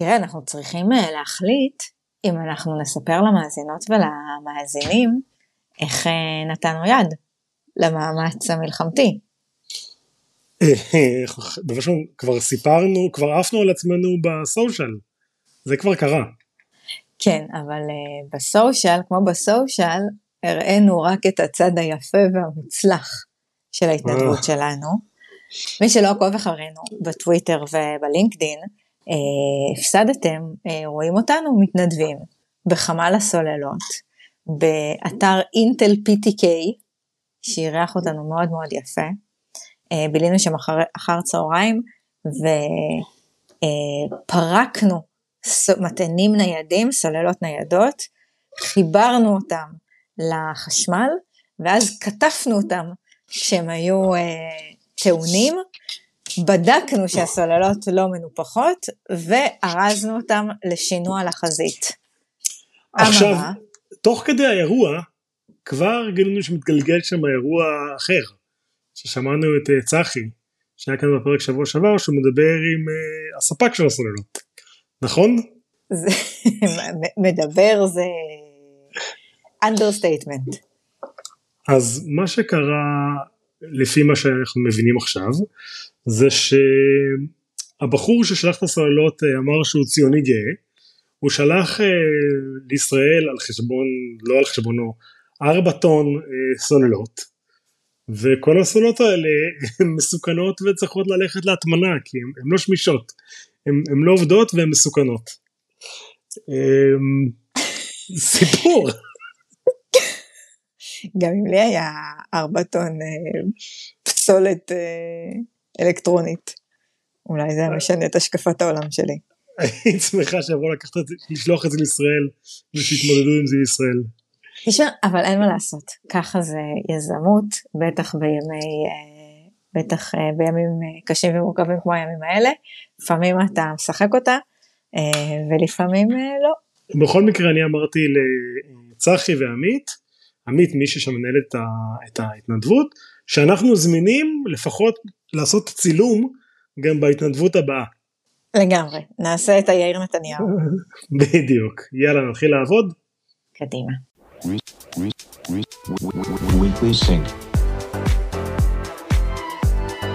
תראה, אנחנו צריכים אה, להחליט אם אנחנו נספר למאזינות ולמאזינים איך אה, נתנו יד למאמץ המלחמתי. ראשון, כבר סיפרנו, כבר עפנו על עצמנו בסושיאל, זה כבר קרה. כן, אבל uh, בסושיאל, כמו בסושיאל, הראינו רק את הצד היפה והמוצלח של ההתנדבות אה. שלנו. מי שלא עוקב אחרינו בטוויטר ובלינקדין, הפסדתם, uh, רואים אותנו מתנדבים בחמ"ל הסוללות, באתר אינטל PTK, שאירח אותנו מאוד מאוד יפה. Uh, בילינו שם אחר, אחר צהריים ופרקנו uh, מטענים ניידים, סוללות ניידות, חיברנו אותם לחשמל, ואז כתפנו אותם כשהם היו אה, טעונים, בדקנו שהסוללות לא מנופחות, וארזנו אותם לשינוע לחזית. עכשיו, אמרה, תוך כדי האירוע, כבר גילינו שמתגלגל שם אירוע אחר, ששמענו את uh, צחי, שהיה כאן בפרק שבוע שעבר, שהוא מדבר עם uh, הספק של הסוללות. נכון? זה, מדבר זה understatement. אז מה שקרה לפי מה שאנחנו מבינים עכשיו זה שהבחור ששלח את הסוללות אה, אמר שהוא ציוני גאה הוא שלח אה, לישראל על חשבון, לא על חשבונו, ארבע טון אה, סוללות וכל הסוללות האלה מסוכנות וצריכות ללכת להטמנה כי הן לא שמישות הן לא עובדות והן מסוכנות. אמ, סיפור. גם אם לי היה ארבע טון פסולת אלקטרונית, אולי זה היה משנה את השקפת העולם שלי. היית שמחה שיבואו לקחת את זה, לשלוח את זה לישראל ושהתמודדו עם זה לישראל. תשמע, אבל אין מה לעשות, ככה זה יזמות, בטח בימי אה, בטח אה, בימים אה, קשים ומורכבים כמו הימים האלה, לפעמים אתה משחק אותה אה, ולפעמים לא. בכל מקרה אני אמרתי לצחי ועמית, עמית מי ששם מנהל את ההתנדבות, שאנחנו זמינים לפחות לעשות צילום גם בהתנדבות הבאה. לגמרי, נעשה את היאיר נתניהו. בדיוק, יאללה נתחיל לעבוד. קדימה. Weekly Sync.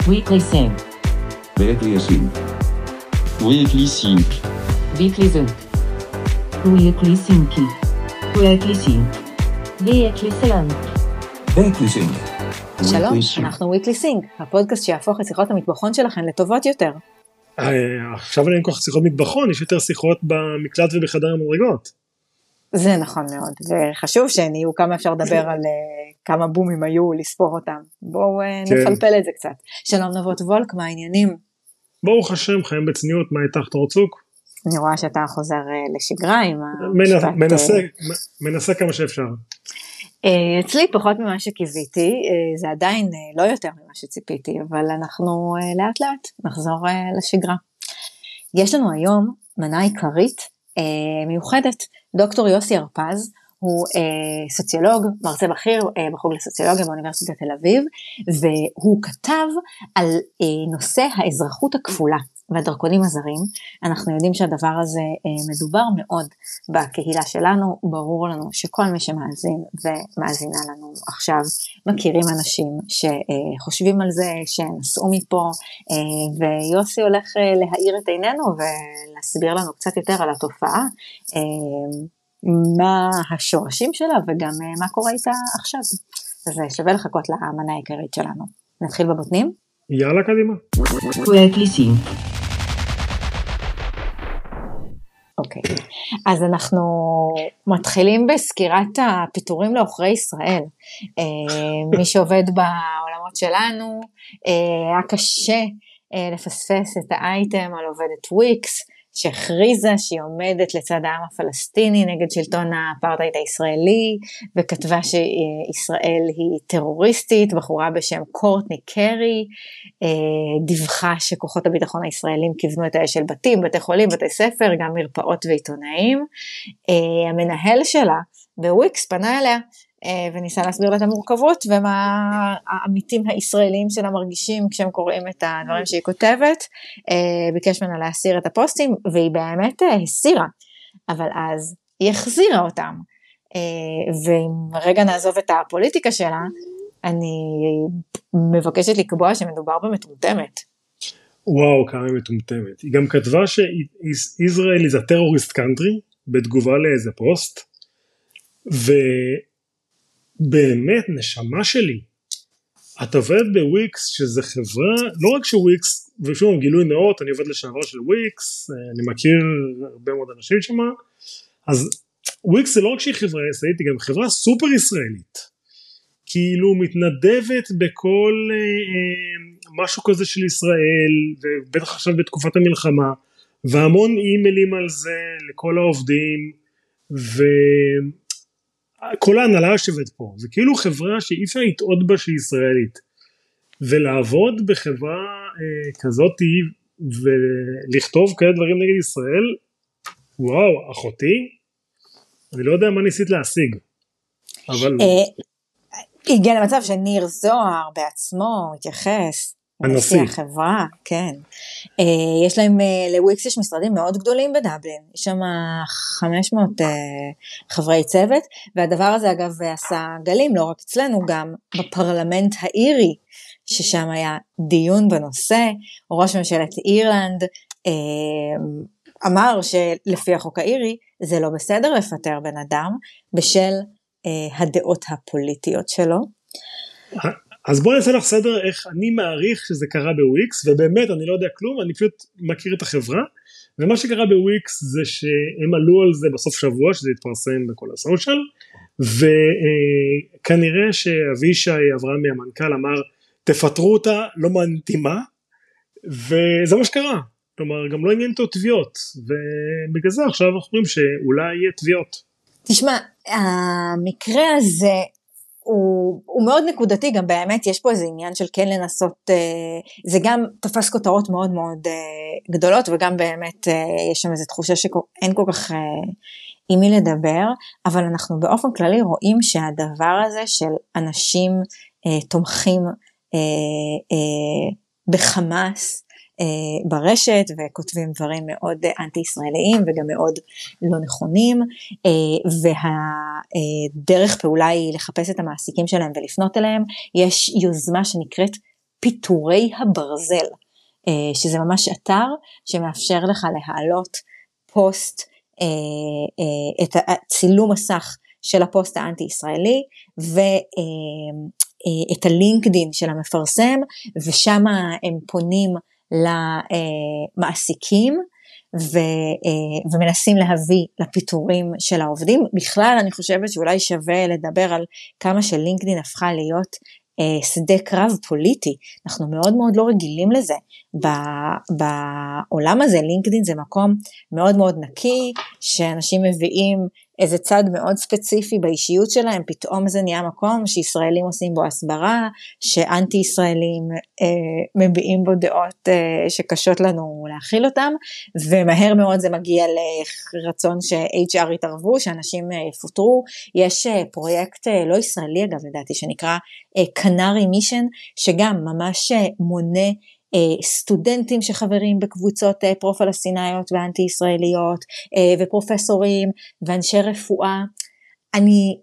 Weekly Sync. Weekly Sync. Weekly Sync. Weekly Sync. Weekly Sync. Weekly Sync. Weekly Sync. שלום, אנחנו Weekly Sync, הפודקאסט שיהפוך את שיחות המטבחון שלכם לטובות יותר. עכשיו אין כל כך שיחות מטבחון, יש יותר שיחות במקלט ובחדר המדרגות. זה נכון מאוד, וחשוב שהן יהיו כמה אפשר לדבר על uh, כמה בומים היו, לספור אותם. בואו uh, כן. נפלפל את זה קצת. שלום נבות וולק, מה העניינים? ברוך השם, חיים בצניעות, מה איתך תורצוק? אני רואה שאתה חוזר לשגרה עם המשפט... מנסה כמה שאפשר. Uh, אצלי פחות ממה שקיוויתי, uh, זה עדיין uh, לא יותר ממה שציפיתי, אבל אנחנו לאט לאט נחזור לשגרה. יש לנו היום מנה עיקרית מיוחדת. דוקטור יוסי הרפז הוא אה, סוציולוג, מרצה בכיר אה, בחוג לסוציולוגיה באוניברסיטת תל אביב, והוא כתב על אה, נושא האזרחות הכפולה והדרכונים הזרים. אנחנו יודעים שהדבר הזה אה, מדובר מאוד בקהילה שלנו, ברור לנו שכל מי שמאזין ומאזינה לנו עכשיו מכירים אנשים שחושבים על זה, שנסעו מפה, אה, ויוסי הולך אה, להאיר את עינינו ולהסביר לנו קצת יותר על התופעה. אה, מה השורשים שלה וגם אה, מה קורה איתה עכשיו. אז אה, שווה לחכות למנה העיקרית שלנו. נתחיל בבוטנים? יאללה קדימה. אוקיי, okay. אז אנחנו מתחילים בסקירת הפיטורים לעוכרי ישראל. אה, מי שעובד בעולמות שלנו, היה קשה לפספס את האייטם על עובדת וויקס, שהכריזה שהיא עומדת לצד העם הפלסטיני נגד שלטון האפרטהייד הישראלי, וכתבה שישראל היא טרוריסטית, בחורה בשם קורטני קרי, אה, דיווחה שכוחות הביטחון הישראלים כיוונו את האש של בתים, בתי חולים, בתי ספר, גם מרפאות ועיתונאים. אה, המנהל שלה בוויקס פנה אליה וניסה להסביר לה את המורכבות ומה העמיתים הישראלים שלה מרגישים כשהם קוראים את הדברים שהיא כותבת. אה, ביקש ממנה להסיר את הפוסטים והיא באמת אה, הסירה, אבל אז היא החזירה אותם. ואם רגע נעזוב את הפוליטיקה שלה, אני מבקשת לקבוע שמדובר במטומטמת. וואו כמה היא מטומטמת. היא גם כתבה שישראל is a terrorist country בתגובה לאיזה פוסט. ובאמת נשמה שלי את עובדת בוויקס שזה חברה לא רק שוויקס ושוב גילוי נאות אני עובד לשעבר של וויקס אני מכיר הרבה מאוד אנשים שם אז וויקס זה לא רק שהיא חברה ישראלית היא גם חברה סופר ישראלית. כאילו מתנדבת בכל אה, אה, משהו כזה של ישראל ובטח עכשיו בתקופת המלחמה והמון אימיילים על זה לכל העובדים וכל ההנהלה יושבת פה. זה כאילו חברה שאי אפשר לטעות בה שהיא ישראלית. ולעבוד בחברה אה, כזאתי ולכתוב כאלה דברים נגד ישראל וואו אחותי. אני לא יודע מה ניסית להשיג. אבל אה, הגיע למצב שניר זוהר בעצמו התייחס הנשיא. החברה, כן. Uh, יש להם, uh, לוויקס יש משרדים מאוד גדולים בדבלין, יש שם 500 uh, חברי צוות, והדבר הזה אגב עשה גלים, לא רק אצלנו, גם בפרלמנט האירי, ששם היה דיון בנושא, ראש ממשלת אירלנד אמר שלפי החוק האירי זה לא בסדר לפטר בן אדם בשל הדעות הפוליטיות שלו. אז בואי נעשה לך סדר איך אני מעריך שזה קרה בוויקס ובאמת אני לא יודע כלום אני פשוט מכיר את החברה ומה שקרה בוויקס זה שהם עלו על זה בסוף שבוע שזה התפרסם בכל הסושיאל וכנראה שאבישי אברהמי המנכ"ל אמר תפטרו אותה לא מעניינתי מה וזה מה שקרה כלומר גם לא עניין אותו תביעות ובגלל זה עכשיו אנחנו אומרים שאולי יהיה תביעות. תשמע המקרה הזה הוא, הוא מאוד נקודתי, גם באמת יש פה איזה עניין של כן לנסות, אה, זה גם תפס כותרות מאוד מאוד אה, גדולות וגם באמת אה, יש שם איזו תחושה שאין כל כך עם מי לדבר, אבל אנחנו באופן כללי רואים שהדבר הזה של אנשים תומכים בחמאס, אה, ברשת וכותבים דברים מאוד אנטי ישראליים וגם מאוד לא נכונים אה, והדרך פעולה היא לחפש את המעסיקים שלהם ולפנות אליהם. יש יוזמה שנקראת פיטורי הברזל אה, שזה ממש אתר שמאפשר לך להעלות פוסט את הצילום מסך של הפוסט האנטי ישראלי ואת הלינקדין של המפרסם ושם הם פונים למעסיקים ו, אה, ומנסים להביא לפיטורים של העובדים. בכלל אני חושבת שאולי שווה לדבר על כמה שלינקדאין הפכה להיות אה, שדה קרב פוליטי, אנחנו מאוד מאוד לא רגילים לזה. בעולם הזה לינקדאין זה מקום מאוד מאוד נקי, שאנשים מביאים איזה צד מאוד ספציפי באישיות שלהם, פתאום זה נהיה מקום שישראלים עושים בו הסברה, שאנטי ישראלים אה, מביעים בו דעות אה, שקשות לנו להכיל אותם, ומהר מאוד זה מגיע לרצון ש-HR יתערבו, שאנשים אה, יפוטרו. יש אה, פרויקט אה, לא ישראלי אגב לדעתי, שנקרא קנרי מישן, שגם ממש אה, מונה אה, סטודנטים שחברים בקבוצות אה, פרו-פלסטיניות ואנטי ישראליות אה, ופרופסורים ואנשי רפואה. אני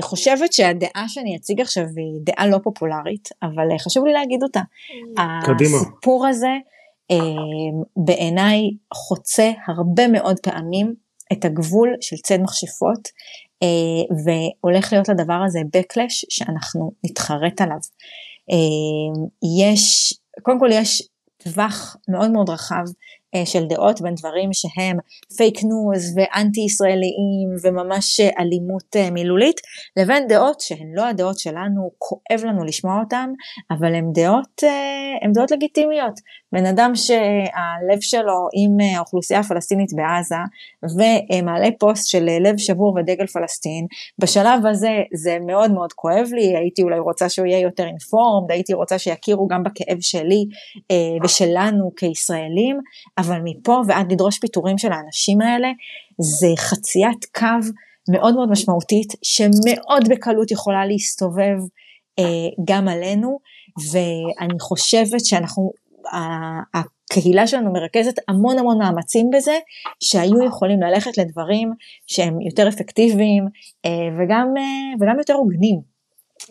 חושבת שהדעה שאני אציג עכשיו היא דעה לא פופולרית, אבל חשוב לי להגיד אותה. קדימה. הסיפור הזה בעיניי חוצה הרבה מאוד פעמים את הגבול של ציד מכשפות, והולך להיות לדבר הזה backlash שאנחנו נתחרט עליו. יש קודם כל יש טווח מאוד מאוד רחב של דעות בין דברים שהם פייק ניוז ואנטי ישראליים וממש אה, אלימות אה, מילולית לבין דעות שהן לא הדעות שלנו, כואב לנו לשמוע אותן, אבל הן דעות, הן דעות לגיטימיות. בן אדם שהלב שלו עם האוכלוסייה הפלסטינית בעזה ומעלה פוסט של לב שבור ודגל פלסטין, בשלב הזה זה מאוד מאוד כואב לי, הייתי אולי רוצה שהוא יהיה יותר informed, הייתי רוצה שיכירו גם בכאב שלי ושלנו כישראלים, אבל מפה ועד לדרוש פיטורים של האנשים האלה זה חציית קו מאוד מאוד משמעותית, שמאוד בקלות יכולה להסתובב אה, גם עלינו, ואני חושבת שאנחנו, הקהילה שלנו מרכזת המון המון מאמצים בזה, שהיו יכולים ללכת לדברים שהם יותר אפקטיביים אה, וגם, אה, וגם יותר הוגנים.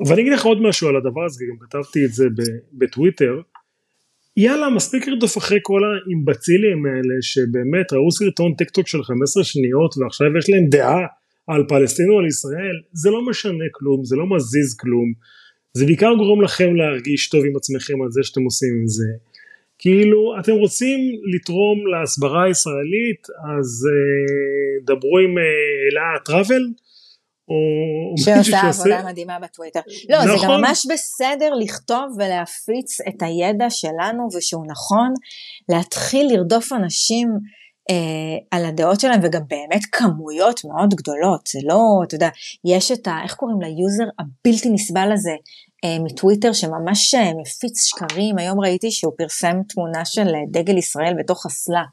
ואני אגיד לך עוד משהו על הדבר הזה, גם כתבתי את זה בטוויטר. יאללה, מספיק לרדוף אחרי כל האימבצילים האלה שבאמת ראו סרטון טיק טוק של 15 שניות ועכשיו יש להם דעה על פלסטין או על ישראל, זה לא משנה כלום, זה לא מזיז כלום, זה בעיקר גורם לכם להרגיש טוב עם עצמכם על זה שאתם עושים עם זה. כאילו, אתם רוצים לתרום להסברה הישראלית, אז אה, דברו עם אה, אלה טראבל, או שעושה עבודה מדהימה בטוויטר. לא, נכון. זה גם נכון. ממש בסדר לכתוב ולהפיץ את הידע שלנו ושהוא נכון, להתחיל לרדוף אנשים אה, על הדעות שלהם וגם באמת כמויות מאוד גדולות, זה לא, אתה יודע, יש את ה... איך קוראים ליוזר הבלתי נסבל הזה אה, מטוויטר שממש אה, מפיץ שקרים, היום ראיתי שהוא פרסם תמונה של אה, דגל ישראל בתוך אסלה.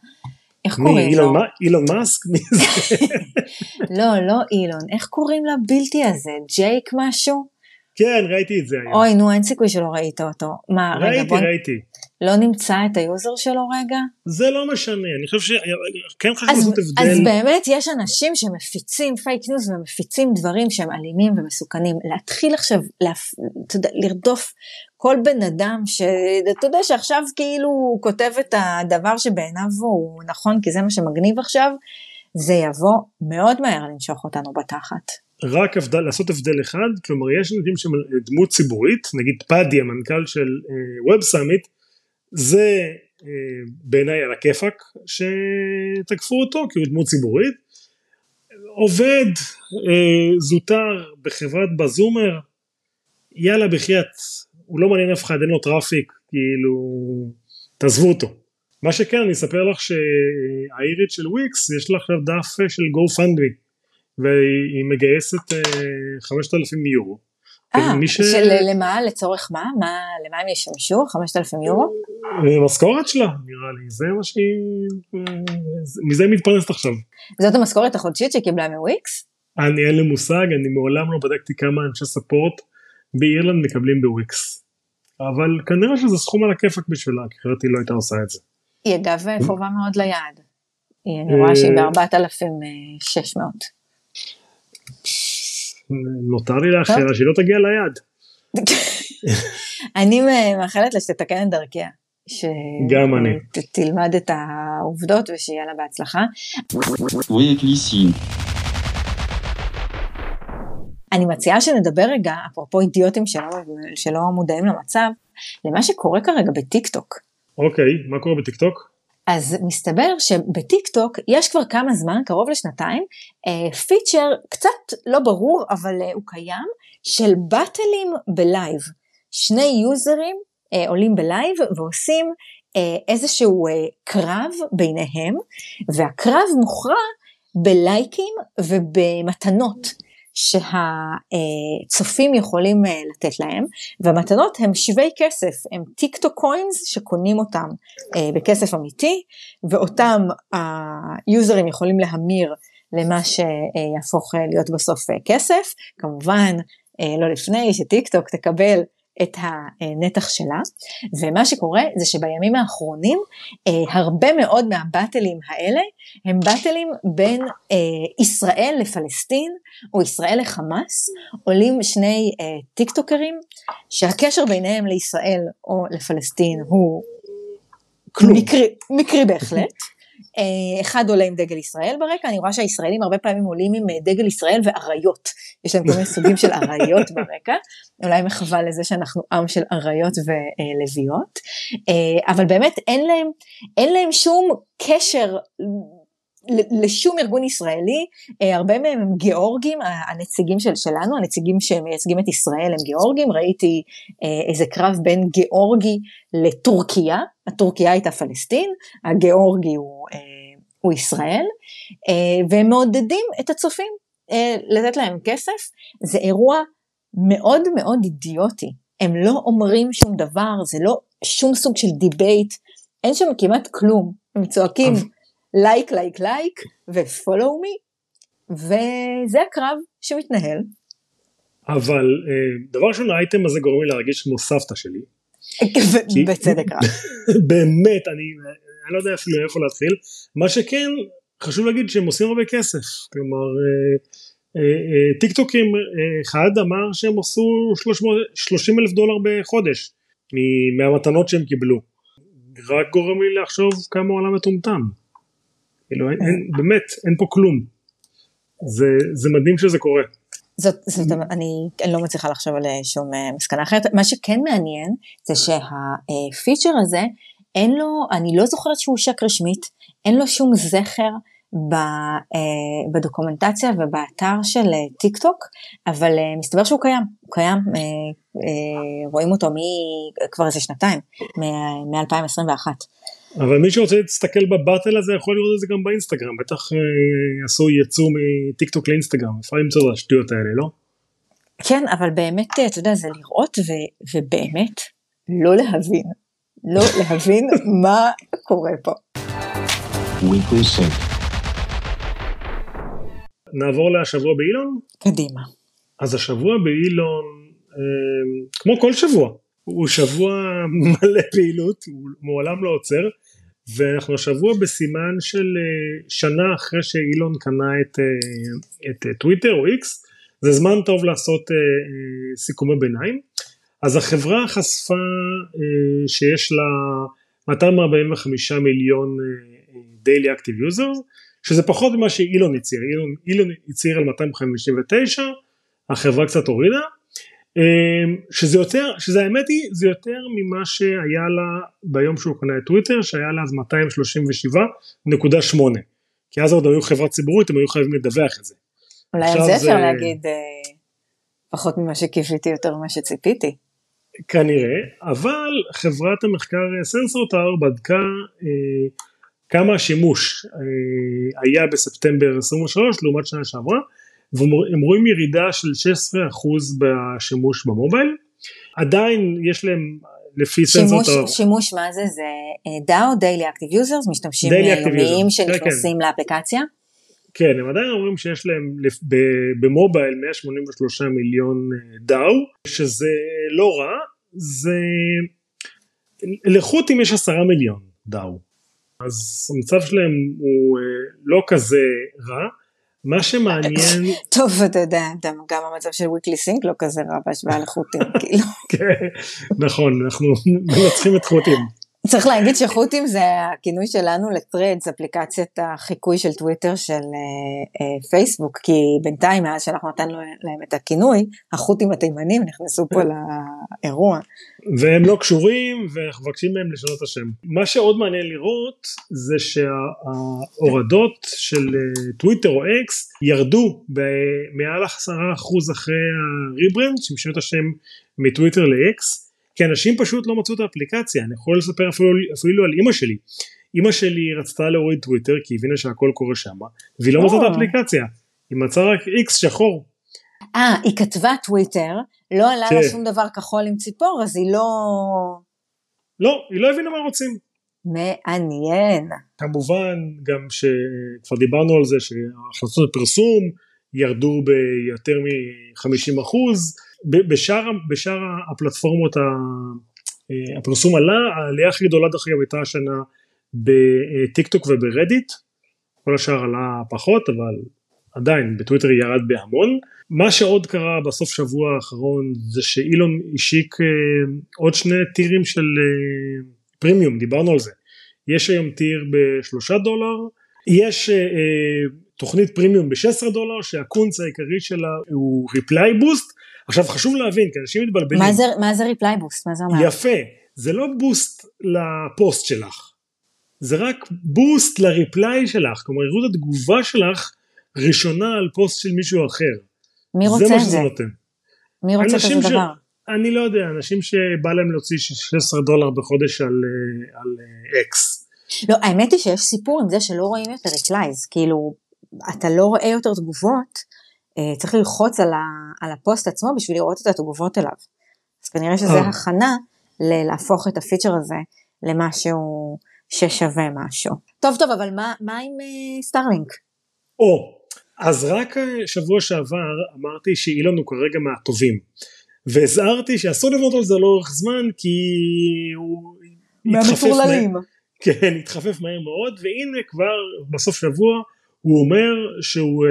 איך קוראים לו? אילון מאסק? מי זה? לא, לא אילון, איך קוראים לבלתי הזה? ג'ייק משהו? כן, ראיתי את זה היום. אוי, נו, אין סיכוי שלא ראית אותו. מה, ראיתי, רגע, בוא... ראיתי. לא נמצא את היוזר שלו רגע? זה לא משנה, אני חושב שכן חשוב לעשות הבדל. אז באמת יש אנשים שמפיצים פייק ניוז ומפיצים דברים שהם אלימים ומסוכנים. להתחיל עכשיו להפ... תדע, לרדוף כל בן אדם שאתה יודע שעכשיו כאילו הוא כותב את הדבר שבעיניו הוא נכון כי זה מה שמגניב עכשיו, זה יבוא מאוד מהר לנשוך אותנו בתחת. רק הבדל, לעשות הבדל אחד, כלומר יש אנשים שהם דמות ציבורית, נגיד פאדי המנכ"ל של Web אה, Summit, זה אה, בעיניי על הכיפאק שתקפו אותו כי הוא דמות ציבורית, עובד אה, זוטר בחברת בזומר, יאללה בחייאת, הוא לא מעניין אף אחד, אין לו traffic, כאילו, תעזבו אותו. מה שכן, אני אספר לך שהאירית של וויקס, יש לה עכשיו דף של GoFundMe. והיא מגייסת 5,000 אה, יורו. אה, ש... של למה? לצורך מה? מה? למה הם ישמשו? 5,000 יורו? המשכורת שלה, נראה לי, זה מה שהיא... מזה היא מתפרנסת עכשיו. זאת המשכורת החודשית שקיבלה מוויקס? אני אין לי מושג, אני מעולם לא בדקתי כמה אנשי ספורט באירלנד מקבלים בוויקס. אבל כנראה שזה סכום על הכיפאק בשבילה, כי אחרת היא לא הייתה עושה את זה. היא אגב קרובה מאוד ליעד. אני רואה שהיא ב-4,600. נותר לי לאחר שהיא לא תגיע ליעד. אני מאחלת לה שתתקן את דרכיה. גם אני. שתלמד את העובדות ושיהיה לה בהצלחה. אני מציעה שנדבר רגע, אפרופו אידיוטים שלא, שלא מודעים למצב, למה שקורה כרגע בטיק טוק. אוקיי, מה קורה בטיק טוק? אז מסתבר שבטיק טוק יש כבר כמה זמן, קרוב לשנתיים, פיצ'ר אה, קצת לא ברור, אבל אה, הוא קיים, של באטלים בלייב. שני יוזרים אה, עולים בלייב ועושים איזשהו קרב ביניהם, והקרב מוכרע בלייקים ובמתנות. שהצופים יכולים אה, לתת להם, והמתנות הם שווי כסף, הם TikTok coins שקונים אותם אה, בכסף אמיתי, ואותם היוזרים יכולים להמיר למה שיהפוך אה, להיות בסוף כסף, כמובן לא לפני שטיק טוק תקבל את הנתח שלה, ומה שקורה זה שבימים האחרונים אה, הרבה מאוד מהבטלים האלה הם באטלים בין אה, ישראל לפלסטין או ישראל לחמאס, עולים שני אה, טיק טוקרים שהקשר ביניהם לישראל או לפלסטין הוא מקרי, מקרי בהחלט. אה, אחד עולה עם דגל ישראל ברקע, אני רואה שהישראלים הרבה פעמים עולים עם אה, דגל ישראל ואריות, יש להם כל מיני סוגים של אריות ברקע, אולי מחווה לזה שאנחנו עם של אריות ולוויות, אה, אבל באמת אין להם, אין להם שום קשר לשום ארגון ישראלי, הרבה מהם הם גיאורגים, הנציגים של, שלנו, הנציגים שמייצגים את ישראל הם גיאורגים, ראיתי איזה קרב בין גיאורגי לטורקיה, הטורקיה הייתה פלסטין, הגיאורגי הוא, הוא ישראל, והם מעודדים את הצופים לתת להם כסף, זה אירוע מאוד מאוד אידיוטי, הם לא אומרים שום דבר, זה לא שום סוג של debate, אין שם כמעט כלום, הם צועקים like like like ו-follow me. וזה הקרב שמתנהל. אבל אה, דבר ראשון האייטם הזה גורם לי להרגיש כמו סבתא שלי. בצדק רב. באמת, אני, אני לא יודע אפילו איפה להתחיל. מה שכן, חשוב להגיד שהם עושים הרבה כסף. כלומר, אה, אה, טיק טוקים אחד אמר שהם עשו 300 30 אלף דולר בחודש מהמתנות שהם קיבלו. רק גורם לי לחשוב כמה העולם מטומטם. כאילו, אין, אין, באמת, אין פה כלום. זה, זה מדהים שזה קורה. זאת, זאת, אני, אני לא מצליחה לחשוב על אה, שום אה, מסקנה אחרת. מה שכן מעניין זה שהפיצ'ר הזה, אין לו, אני לא זוכרת שהוא הושק רשמית, אין לו שום זכר אה, בדוקומנטציה ובאתר של אה, טיק טוק, אבל אה, מסתבר שהוא קיים, הוא קיים, אה, אה, רואים אותו מ- כבר איזה שנתיים, מ-2021. אבל מי שרוצה להסתכל בבטל הזה יכול לראות את זה גם באינסטגרם, בטח אה, עשו יצוא מטיק טוק לאינסטגרם, אפשר למצוא את השטויות האלה, לא? כן, אבל באמת, אה, אתה יודע, זה לראות ו, ובאמת לא להבין, לא להבין מה קורה פה. נעבור לשבוע באילון? קדימה. אז השבוע באילון, אה, כמו כל שבוע, הוא שבוע מלא פעילות, הוא מעולם לא עוצר, ואנחנו השבוע בסימן של אה, שנה אחרי שאילון קנה את, אה, את אה, טוויטר או איקס, זה זמן טוב לעשות סיכומי ביניים. אז החברה חשפה שיש לה 245 מיליון daily active users, שזה פחות ממה שאילון הצהיר, אילון, אילון הצהיר על 259, החברה קצת הורידה, אה, שזה יותר, שזה האמת היא, זה יותר ממה שהיה לה ביום שהוא קנה את טוויטר, שהיה לה אז 237.8, כי אז עוד היו חברה ציבורית, הם היו חייבים לדווח את זה. אולי על זה זה- אפשר להגיד אה, פחות ממה שקיוויתי, יותר ממה שציפיתי. כנראה, אבל חברת המחקר סנסור טאור בדקה אה, כמה השימוש אה, היה בספטמבר 23 לעומת שנה שעברה, והם רואים ירידה של 16% בשימוש במובייל. עדיין יש להם, לפי סנסור שימוש, טאור, שימוש מה זה? זה אה, DAO, Daily Active Users, משתמשים Active יומיים Users, שנכנסים לאפליקציה. כן, הם עדיין אומרים שיש להם במובייל 183 מיליון אה, דאו, שזה לא רע, זה... לחות'ים יש עשרה מיליון דאו, אז המצב שלהם הוא אה, לא כזה רע, מה שמעניין, טוב, אתה יודע, גם- המצב של weekly sync לא כזה רע בהשוואה לחוטים, כאילו. כן, נכון, אנחנו מנצחים את חוטים, צריך להגיד שחוטים זה הכינוי שלנו ל Threads, אפליקציית החיקוי של טוויטר של אה, אה, פייסבוק, כי בינתיים מאז שאנחנו נתנו להם את הכינוי, החות'ים התימנים נכנסו פה לאירוע. והם לא קשורים ואנחנו מבקשים מהם לשנות את השם. מה שעוד מעניין לראות זה שההורדות של אה, טוויטר או אקס ירדו במעל עשרה אחוז אחרי ה rebrand שהם שינו את השם מטוויטר לאקס כי אנשים פשוט לא מצאו את האפליקציה אני יכול לספר אפילו, אפילו על אימא שלי. אימא שלי רצתה להוריד טוויטר כי היא הבינה שהכל קורה שם והיא לא מצאה את. האפליקציה היא מצאה רק איקס שחור אה, היא כתבה טוויטר, לא עלה לה כן. שום דבר כחול עם ציפור, אז היא לא... לא היא לא הבינה מה רוצים מעניין. כמובן גם שכבר דיברנו על זה שההכנסות הפרסום ירדו ביותר מ-50 אחוז, בשאר, בשאר הפלטפורמות אה, הפרסום עלה, העלייה הכי גדולה דרך אגב הייתה השנה בטיק טוק וברדיט, כל השאר עלה פחות אבל עדיין בטוויטר ירד בהמון. מה שעוד קרה בסוף שבוע האחרון זה שאילון השיק אה, עוד שני tier ים של אה, פרימיום, דיברנו על זה. יש היום tier בשלושה דולר, יש תוכנית פרימיום ב-16 דולר שהקונץ העיקרי שלה הוא reply boost. עכשיו חשוב להבין כי אנשים מתבלבלים. מה זה, מה זה reply boost? מה זה אומר? יפה, זה לא boost לפוסט שלך, זה רק boost ל reply שלך, כלומר יראו את התגובה שלך ראשונה על פוסט של מישהו אחר. מי רוצה זה מה את שזה זה? נותן. מי רוצה כזה ש- דבר? אני לא יודע, אנשים שבא להם להוציא 16 דולר בחודש על, אה, על אה, אקס. לא, האמת היא שיש סיפור עם זה שלא רואים יותר replies, כאילו, אתה לא רואה יותר תגובות, אה, צריך ללחוץ על, ה, על הפוסט עצמו בשביל לראות את התגובות אליו. אז כנראה שזה אה. הכנה להפוך את הפיצ'ר הזה למשהו ששווה משהו. טוב טוב, אבל מה, מה עם אה, סטארלינק? או, אז רק שבוע שעבר אמרתי שאילון הוא כרגע מהטובים והזהרתי שאסור לבנות על זה לאורך זמן כי הוא מהמטורללים. מה- כן יתחפף מהר מאוד והנה כבר בסוף שבוע הוא אומר שהוא אה,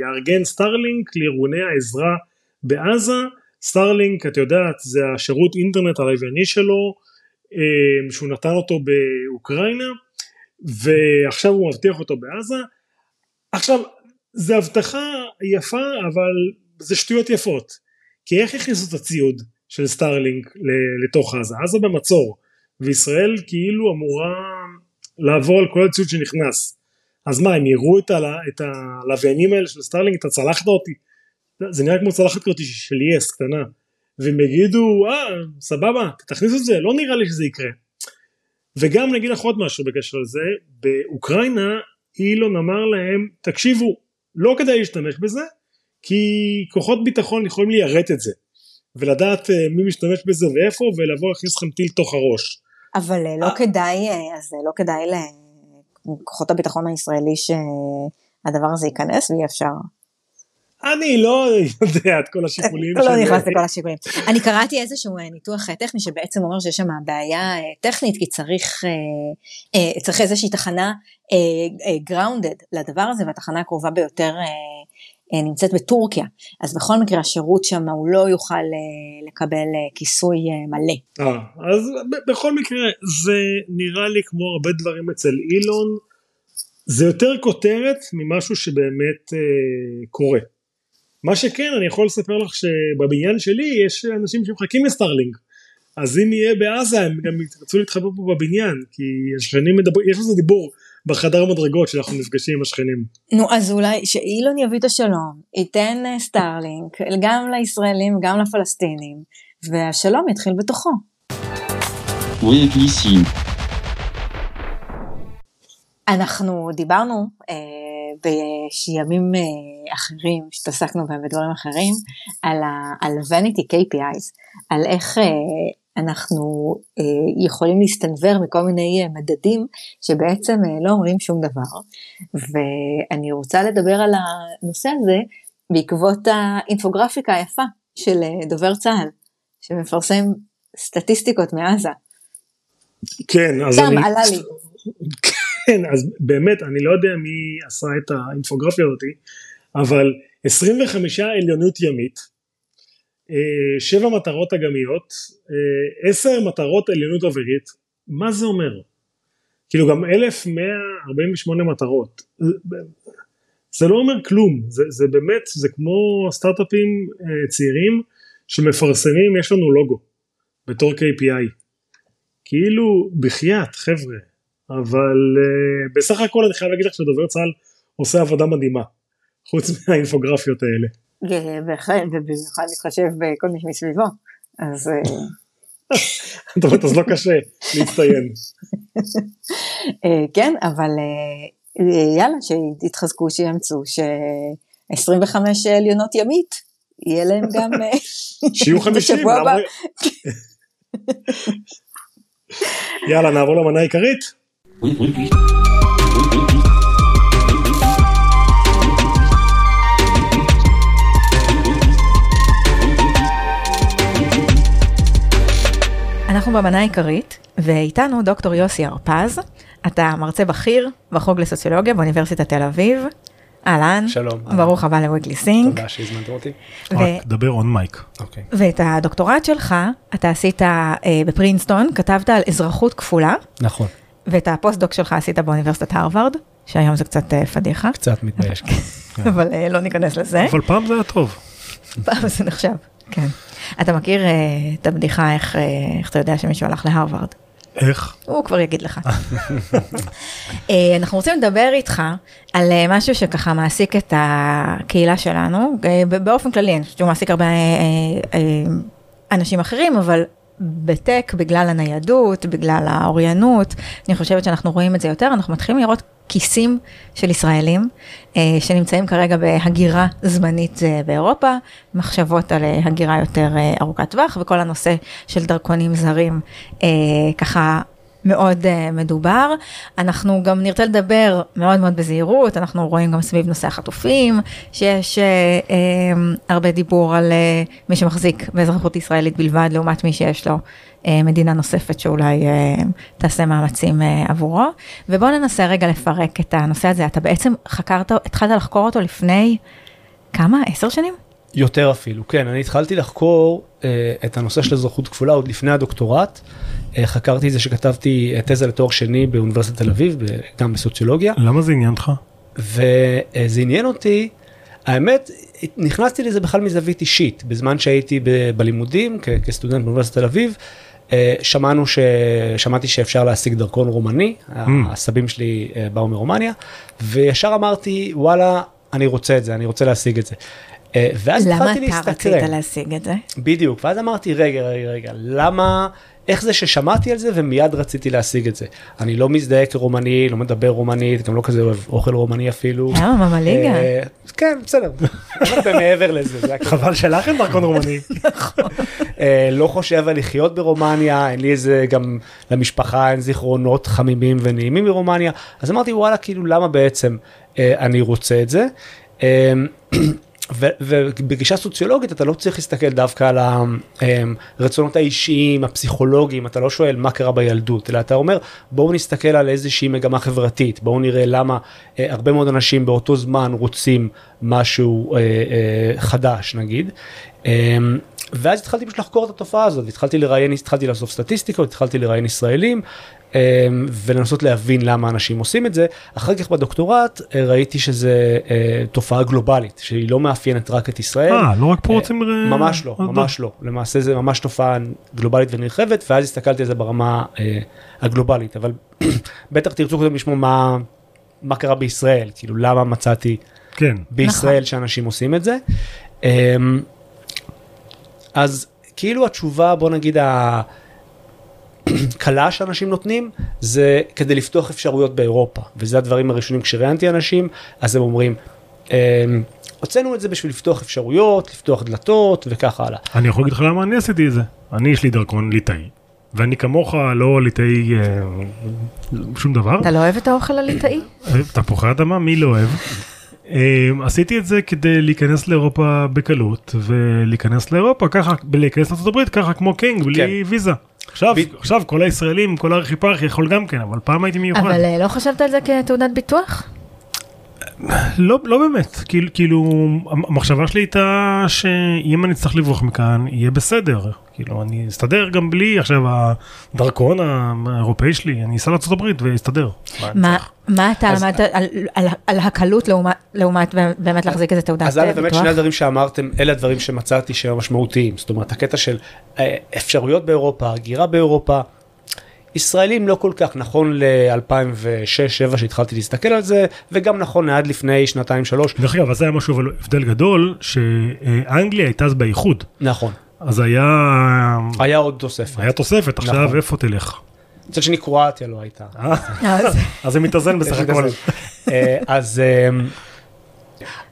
יארגן סטארלינק לארגוני העזרה בעזה. סטארלינק את יודעת זה השירות אינטרנט הלווייני שלו אה, שהוא נתן אותו באוקראינה ועכשיו הוא מבטיח אותו בעזה. עכשיו זה הבטחה יפה אבל זה שטויות יפות. כי איך הכניסו את הציוד של סטארלינק לתוך עזה? עזה במצור וישראל כאילו אמורה לעבור על כל הציוד שנכנס אז מה הם יראו את, הל... את הלוויינים האלה של סטארלינק את הצלחת אותי. זה נראה כמו צלחת כזאת של יס קטנה. והם יגידו אה סבבה תכניסו את זה לא נראה לי שזה יקרה. וגם נגיד לך עוד משהו בקשר לזה באוקראינה אילון אמר להם תקשיבו לא כדאי להשתמש בזה כי כוחות ביטחון יכולים ליירט את זה. ולדעת אה, מי משתמש בזה ואיפה ולבוא להכניס לכם טיל תוך הראש. אבל אה, לא כדאי, אה, אז אה, לא כדאי לכוחות הביטחון הישראלי שהדבר הזה ייכנס ואי אפשר. אני לא יודע את כל השיקולים לא נכנס לכל השיקולים. אני קראתי איזשהו אה, ניתוח אה, טכני שבעצם אומר שיש שם בעיה אה, טכנית כי צריך, צריך איזושהי תחנה grounded לדבר הזה והתחנה הקרובה ביותר נמצאת בטורקיה אז בכל מקרה השירות שם הוא לא יוכל אה, לקבל אה, כיסוי אה, מלא. אה, אז בכל מקרה זה נראה לי כמו הרבה דברים אצל אילון זה יותר כותרת ממשהו שבאמת אה, קורה. מה שכן אני יכול לספר לך שבבניין שלי יש אנשים שמחכים לסטארלינג אז אם יהיה בעזה הם גם ירצו להתחבר פה בבניין כי השכנים מדברים יש לזה דיבור בחדר מדרגות שאנחנו נפגשים עם השכנים. נו אז אולי שאילון יביא את השלום, ייתן אה, סטארלינק גם לישראלים גם לפלסטינים והשלום יתחיל בתוכו. אנחנו דיברנו אה, בימים אה, אחרים שהתעסקנו בהם בדברים אחרים על, ה, על vanity KPIs, על איך אה, אנחנו אה, יכולים להסתנוור מכל מיני אה, מדדים שבעצם אה, לא אומרים שום דבר ואני רוצה לדבר על הנושא הזה בעקבות האינפוגרפיקה היפה של אה, דובר צה"ל שמפרסם סטטיסטיקות מעזה. כן אז סתם אני... עלה לי. כן, אז באמת, אני לא יודע מי עשה את האינפוגרפיה הזאתי, אבל 25 עליונות ימית, שבע מטרות אגמיות, אה, עשר מטרות עליונות אווירית, מה זה אומר? כאילו גם 1148 מטרות, זה לא אומר כלום, זה, זה באמת, זה כמו סטארט-אפים אה, צעירים שמפרסמים, יש לנו לוגו בתור KPI. כאילו, בחייאת, חבר'ה, אבל בסך הכל אני חייב להגיד לך שדובר צה"ל עושה עבודה מדהימה, חוץ מהאינפוגרפיות האלה. בהחלט, ובמיוחד להתחשב בכל מי שמסביבו. אז אה, זאת אומרת, אז לא קשה להצטיין. אה, כן, אבל אה, אה, יאללה, שיתחזקו, שיאמצו, ש-25 עליונות ימית, יהיה להם גם... אה, שיהיו 50, בשבוע הבא. למה- יאללה, נעבור למנה העיקרית. אנחנו במנה העיקרית, ואיתנו דוקטור יוסי הרפז, אתה מרצה בכיר בחוג לסוציולוגיה באוניברסיטת תל אביב. אהלן. שלום. ברוך הבא לוויגלי סינק. תודה שהזמנתם אותי. ו- רק דבר און מייק. אוקיי. ואת הדוקטורט שלך אתה עשית אה, בפרינסטון, כתבת על אזרחות כפולה, נכון, ואת הפוסט-דוק שלך עשית באוניברסיטת הרווארד, שהיום זה קצת אה, פדיחה, קצת מתבייש. כן. אבל אה, לא ניכנס לזה. אבל פעם זה היה טוב. פעם זה נחשב, כן. אתה מכיר אה, את הבדיחה איך, אה, איך אתה יודע שמישהו הלך להרווארד? איך? הוא כבר יגיד לך. אה, אנחנו רוצים לדבר איתך על משהו שככה מעסיק את הקהילה שלנו, באופן כללי, אני חושבת שהוא מעסיק הרבה אנשים אחרים, אבל בטק, בגלל הניידות, בגלל האוריינות, אני חושבת שאנחנו רואים את זה יותר, אנחנו מתחילים לראות כיסים של ישראלים אה, שנמצאים כרגע בהגירה זמנית אה, באירופה, מחשבות על אה, הגירה יותר אה, ארוכת טווח, וכל הנושא של דרכונים זרים אה, ככה מאוד uh, מדובר. אנחנו גם נרצה לדבר מאוד מאוד בזהירות, אנחנו רואים גם סביב נושא החטופים, שיש uh, um, הרבה דיבור על uh, מי שמחזיק באזרחות ישראלית בלבד, לעומת מי שיש לו uh, מדינה נוספת שאולי uh, תעשה מאמצים uh, עבורו. ובואו ננסה רגע לפרק את הנושא הזה, אתה בעצם חקרת, התחלת לחקור אותו לפני כמה? עשר שנים? יותר אפילו, כן, אני התחלתי לחקור אה, את הנושא של אזרחות כפולה עוד לפני הדוקטורט. אה, חקרתי את זה שכתבתי תזה לתואר שני באוניברסיטת תל אביב, גם בסוציולוגיה, למה זה עניין אותך? וזה עניין אותי, האמת, נכנסתי לזה בכלל מזווית אישית, בזמן שהייתי ב- בלימודים כ- כסטודנט באוניברסיטת תל אביב. אה, שמענו ש... שמעתי שאפשר להשיג דרכון רומני, הסבים שלי אה, באו מרומניה, וישר אמרתי, וואלה, אני רוצה את זה, אני רוצה להשיג את זה. אה, ואז למה התחלתי אתה להסתקרן. רצית להשיג את זה? בדיוק, ואז אמרתי, רגע, רגע, רגע, למה, איך זה ששמעתי על זה ומיד רציתי להשיג את זה? אני לא מזדהה כרומני, לא מדבר רומנית, גם לא כזה אוהב אוכל רומני אפילו. למה, מאמא ליגה? אה, כן, בסדר, הרבה מעבר לזה. חבל שלך אין דרכון רומני. אה, לא חושב על לחיות ברומניה, אין לי איזה, גם למשפחה אין זיכרונות חמימים ונעימים מרומניה, אז אמרתי, וואלה, כאילו, למה בעצם אה, אני רוצה את זה? ובגישה סוציולוגית אתה לא צריך להסתכל דווקא על הרצונות האישיים, הפסיכולוגיים, אתה לא שואל מה קרה בילדות, אלא אתה אומר בואו נסתכל על איזושהי מגמה חברתית, בואו נראה למה אה, הרבה מאוד אנשים באותו זמן רוצים משהו אה, אה, חדש נגיד. אה, ואז התחלתי פשוט לחקור את התופעה הזאת, התחלתי לראיין, התחלתי לאסוף סטטיסטיקות, התחלתי לראיין ישראלים ולנסות להבין למה אנשים עושים את זה. אחר כך בדוקטורט אה, ראיתי שזה אה, תופעה גלובלית, שהיא לא מאפיינת רק את ישראל. אה, לא רק פה אה, רוצים... ממש לא, ממש לא. למעשה זה ממש תופעה גלובלית ונרחבת, ואז הסתכלתי על זה ברמה הגלובלית, אבל בטח תרצו קודם לשמוע מה, מה קרה בישראל, כאילו למה מצאתי כן. בישראל נכון. שאנשים עושים את זה. אמ, אז כאילו התשובה, בוא נגיד, הקלה שאנשים נותנים, זה כדי לפתוח אפשרויות באירופה, וזה הדברים הראשונים כשראיינתי אנשים, אז הם אומרים, אמ, הוצאנו את זה בשביל לפתוח אפשרויות, לפתוח דלתות וכך הלאה. אני יכול להגיד לך למה אני עשיתי את זה. אני יש לי דרכון ליטאי, ואני כמוך לא ליטאי אה, שום דבר. אתה לא אוהב את האוכל הליטאי? תפוחי אדמה, מי לא אוהב? אה, עשיתי את זה כדי להיכנס לאירופה בקלות, ולהיכנס לאירופה ככה, להיכנס לארה"ב ככה כמו king, בלי כן. ויזה. עכשיו, ב- עכשיו כל הישראלים, כל הארכיפרכי יכול גם כן, אבל פעם הייתי מיוחד. אבל אה, לא חשבת על זה כתעודת ביטוח? לא, לא באמת, כאילו, כאילו, המחשבה שלי הייתה שאם אני צריך לברוח מכאן, יהיה בסדר. כאילו, אני אסתדר גם בלי עכשיו הדרכון האירופאי שלי, אני אסע לארה"ב ואסתדר. מה- אתה למדת על- על- על הקלות לעומת- לעומת באמת להחזיק איזה תעודת אז א', באמת ביטוח? שני הדברים שאמרתם, אלה הדברים שמצאתי שהם משמעותיים. זאת אומרת, הקטע של אה, אפשרויות באירופה, הגירה באירופה, ישראלים לא כל כך, נכון ל-2006-2007 שהתחלתי להסתכל על זה, וגם נכון עד לפני שנתיים-שלוש. דרך אגב, אז זה היה משהו אבל הבדל גדול, שאנגליה הייתה אז באיחוד, נכון. אז היה, היה עוד תוספת. היה תוספת, עכשיו נכון. איפה תלך? מצד שני קרואטיה לא הייתה. אה, אז- אז זה מתאזן בסך הכל. אה, אז אה,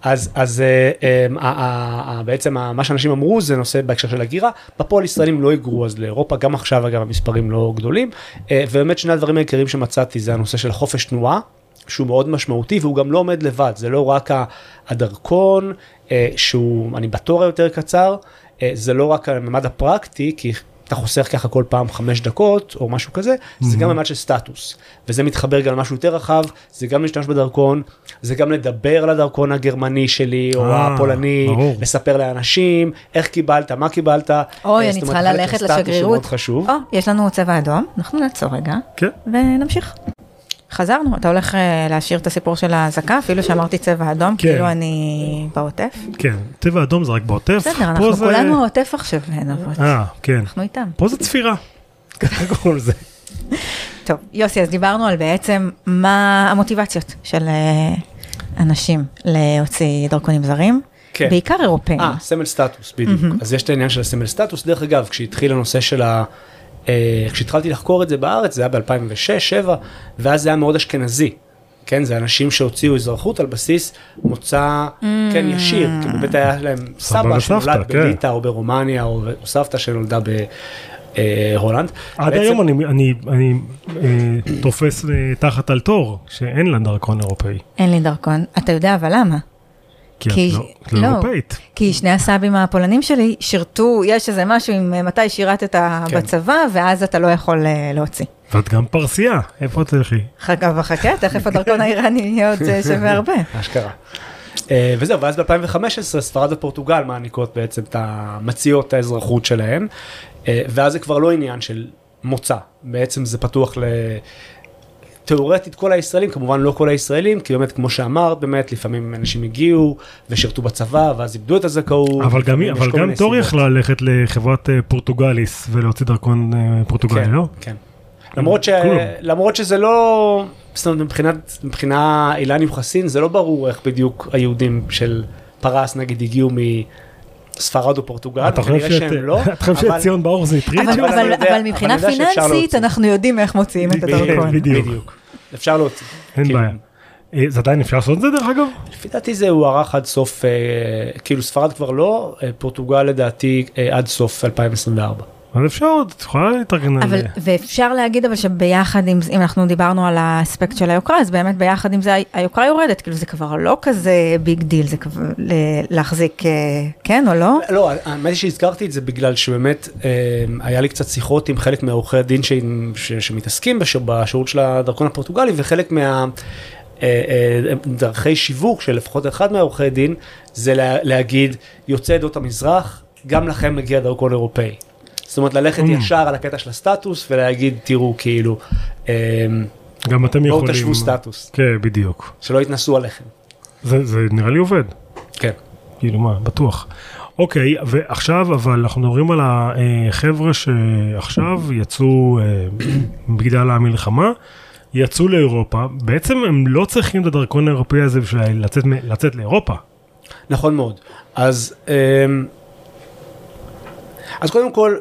אז אז אה, ה- בעצם מה שאנשים אמרו זה נושא בהקשר של הגירה. בפועל ישראלים לא היגרו אז לאירופה גם עכשיו אגב המספרים לא גדולים. אה, ובאמת שני הדברים העיקריים שמצאתי זה הנושא של חופש תנועה. שהוא מאוד משמעותי והוא גם לא עומד לבד. זה לא רק הדרכון אה, שהוא אני בתור היותר קצר זה לא רק הממד הפרקטי כי אתה חוסך ככה כל פעם חמש דקות או משהו כזה זה גם ממד של סטטוס. וזה מתחבר גם למשהו יותר רחב זה גם להשתמש בדרכון זה גם לדבר על הדרכון הגרמני שלי או אה, הפולני. לספר לאנשים איך קיבלת מה קיבלת. אוי, אה, אני זאת צריכה ללכת לשגרירות. חשוב. או, יש לנו צבע אדום, אנחנו נעצור רגע, כן. ונמשיך. חזרנו, אתה הולך אה, להשאיר את הסיפור של האזעקה, אפילו שאמרתי צבע אדום, כן. כאילו אני בעוטף. כן, צבע אדום זה רק בעוטף. בסדר, אנחנו זה- כולנו העוטף עכשיו, נבות. אה, כן. אנחנו איתם. פה זה צפירה. ככה קוראים לזה. טוב, יוסי, אז דיברנו על בעצם מה המוטיבציות של אנשים להוציא דרכונים זרים, כן. בעיקר אירופאים. אה, סמל סטטוס, בדיוק. אז יש את העניין של הסמל סטטוס. דרך אגב, כשהתחיל הנושא של ה... אה, כשהתחלתי לחקור את זה בארץ, זה היה ב-2006-2007, ואז זה היה מאוד אשכנזי. כן, זה אנשים שהוציאו אזרחות על בסיס מוצא, כן, ישיר, כי באמת היה להם סבא שנולד כן. בליטא או ברומניה, או או סבתא שנולדה ב... אה, הולנד. עד בעצם- היום אני, אני, אני אה, תופס אה, תחת על תור שאין לה דרכון אירופאי. אין לי דרכון. אתה יודע אבל למה? כי, כי- את לא, את לא לא. אירופאית. כי שני הסבים הפולנים שלי שירתו, יש איזה משהו עם אה, מתי שירתת כן. בצבא, ואז אתה לא יכול להוציא. ואת גם פרסייה, איפה תלכי? חכה וחכה, תכף הדרכון האיראני יהיה עוד שווה הרבה. אשכרה. אה, וזהו, ואז ב-2015 ספרד ופורטוגל מעניקות בעצם את ה... מציעות את האזרחות שלהם, אה, ואז זה כבר לא עניין של מוצא, בעצם זה פתוח ל... תאורטית כל הישראלים, כמובן לא כל הישראלים, כי באמת כמו שאמרת, באמת לפעמים אנשים הגיעו ושירתו בצבא ואז איבדו את הזכאות. אבל גם, אבל גם תור. יכלה ללכת לחברת אה, פורטוגליס ולהוציא דרכון פורטוגלי, כן, לא? כן. למרות, ש... למרות שזה לא, מבחינת, מבחינה אילן יוחסין, זה לא ברור איך בדיוק היהודים של פרס נגיד הגיעו מספרד או פורטוגל, אתה חושב שאת- שהם לא, אתה חושב אבל- שציון באור זה הטריד? אבל, אבל אבל, אבל אבל מבחינה פיננסית. אנחנו יודעים איך מוציאים את הדרכון. בדיוק. בדיוק. אפשר להוציא. אין כאילו, בעיה. אה, זה עדיין אפשר לעשות את זה דרך אגב? לפי דעתי זה הוארך עד סוף, אה, כאילו ספרד כבר לא, אה, פורטוגל לדעתי אה, עד סוף 2024. אז אפשר עוד, את יכולה להתארגן על אבל, זה. ואפשר להגיד אבל שביחד עם, אם אנחנו דיברנו על האספקט של היוקרה, אז באמת ביחד עם זה היוקרה יורדת, כאילו זה כבר לא כזה big deal, זה כבר להחזיק, אה, כן או לא? לא, האמת היא שהזכרתי את זה בגלל שבאמת אה, היה לי קצת שיחות עם חלק מעורכי הדין ש, ש, שמתעסקים בש, בשירות של הדרכון הפורטוגלי וחלק מה... אה, דרכי שיווק של לפחות אחד מהעורכי דין זה לה, להגיד יוצאי עדות המזרח גם לכם מגיע דרכון אירופאי. זאת אומרת ללכת Mm. ישר על הקטע של הסטטוס ולהגיד תראו כאילו אה, גם אתם בואו יכולים. תשוו סטטוס כן, בדיוק. שלא יתנסו עליכם. זה זה נראה לי עובד. כן. כאילו מה, בטוח. אוקיי, ועכשיו אבל אנחנו מדברים על החבר'ה שעכשיו יצאו אה, בגלל המלחמה, יצאו לאירופה, בעצם הם לא צריכים את הדרכון האירופאי הזה בשביל לצאת, לצאת לאירופה. נכון מאוד. אז, אמ, אז קודם כל,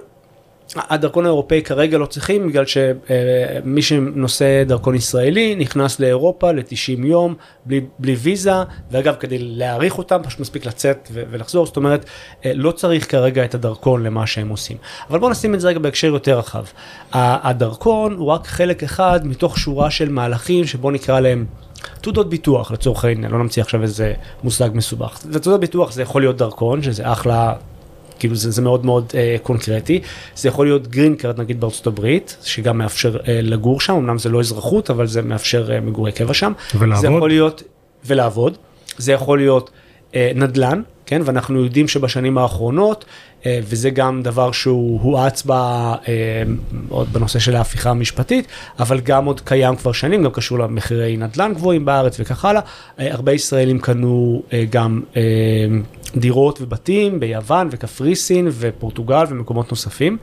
הדרכון האירופאי כרגע לא צריכים בגלל שמי שנושא דרכון ישראלי נכנס לאירופה ל-90 יום בלי, בלי ויזה ואגב כדי להאריך אותם פשוט מספיק לצאת ולחזור. זאת אומרת אה, לא צריך כרגע את הדרכון למה שהם עושים. אבל בואו נשים את זה רגע בהקשר יותר רחב. הדרכון הוא רק חלק אחד מתוך שורה של מהלכים שבוא נקרא להם תעודות ביטוח לצורך העניין. לא נמציא עכשיו איזה מושג מסובך. ותעודות ביטוח זה יכול להיות דרכון שזה אחלה כאילו זה, זה מאוד מאוד אה, קונקרטי, זה יכול להיות green card נגיד בארצות הברית, שגם מאפשר אה, לגור שם, אמנם זה לא אזרחות, אבל זה מאפשר אה, מגורי קבע שם. ולעבוד. זה יכול להיות, ולעבוד, זה יכול להיות אה, נדל"ן, כן, ואנחנו יודעים שבשנים האחרונות, אה, וזה גם דבר שהוא הואץ ב, אה, עוד בנושא של ההפיכה המשפטית, אבל גם עוד קיים כבר שנים, גם קשור למחירי נדל"ן גבוהים בארץ וכך הלאה. אה, הרבה ישראלים קנו אה, גם אה, דירות ובתים ביוון וקפריסין ופורטוגל ומקומות נוספים.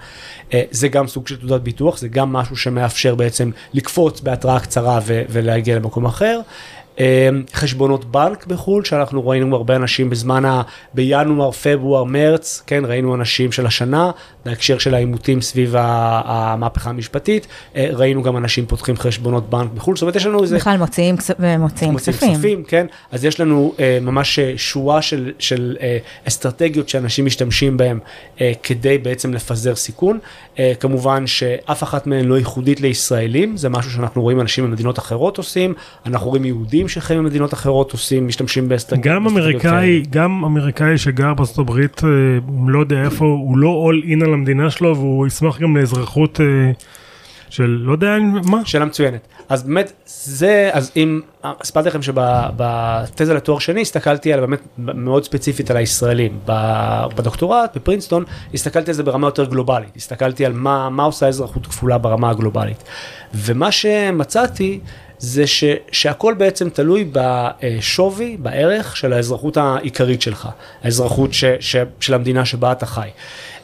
אה, זה גם סוג של תעודת ביטוח, זה גם משהו שמאפשר בעצם לקפוץ בהתראה קצרה ולהגיע למקום אחר. אה, חשבונות בנק בחו"ל, שאנחנו ראינו הרבה אנשים בזמן ה... בינואר, פברואר, מרץ, כן, ראינו אנשים של השנה, בהקשר של העימותים סביב המהפכה המשפטית, אה, ראינו גם אנשים פותחים חשבונות בנק בחו"ל, זאת אומרת יש לנו איזה... בכלל מוציאים כס- ומוציאים מוצאים כספים. כספים, כן? אז יש לנו אה, ממש אה, שורה של, של אה, אסטרטגיות שאנשים משתמשים אה, כדי בעצם לפזר סיכון. אה, כמובן שאף אחת מהן לא ייחודית לישראלים, זה משהו שאנחנו רואים אנשים במדינות אחרות עושים, אנחנו רואים יהודים שחיים במדינות אחרות עושים, משתמשים באסטרטגיות. גם אמריקאי. גם אמריקאי שגר בארצות הברית, אה, לא יודע איפה, הוא לא אול אין על המדינה שלו והוא ישמח גם לאזרחות אה, של לא יודע מה. שאלה מצוינת. אז באמת זה, אז אם, סיפרתי לכם שבתזה לתואר שני הסתכלתי על באמת מאוד ספציפית על הישראלים. בדוקטורט בפרינסטון הסתכלתי על זה ברמה יותר גלובלית, הסתכלתי על מה, מה עושה אזרחות כפולה ברמה הגלובלית. ומה שמצאתי זה ש, שהכל בעצם תלוי בשווי, בערך של האזרחות העיקרית שלך, האזרחות ש, ש, של המדינה שבה אתה חי.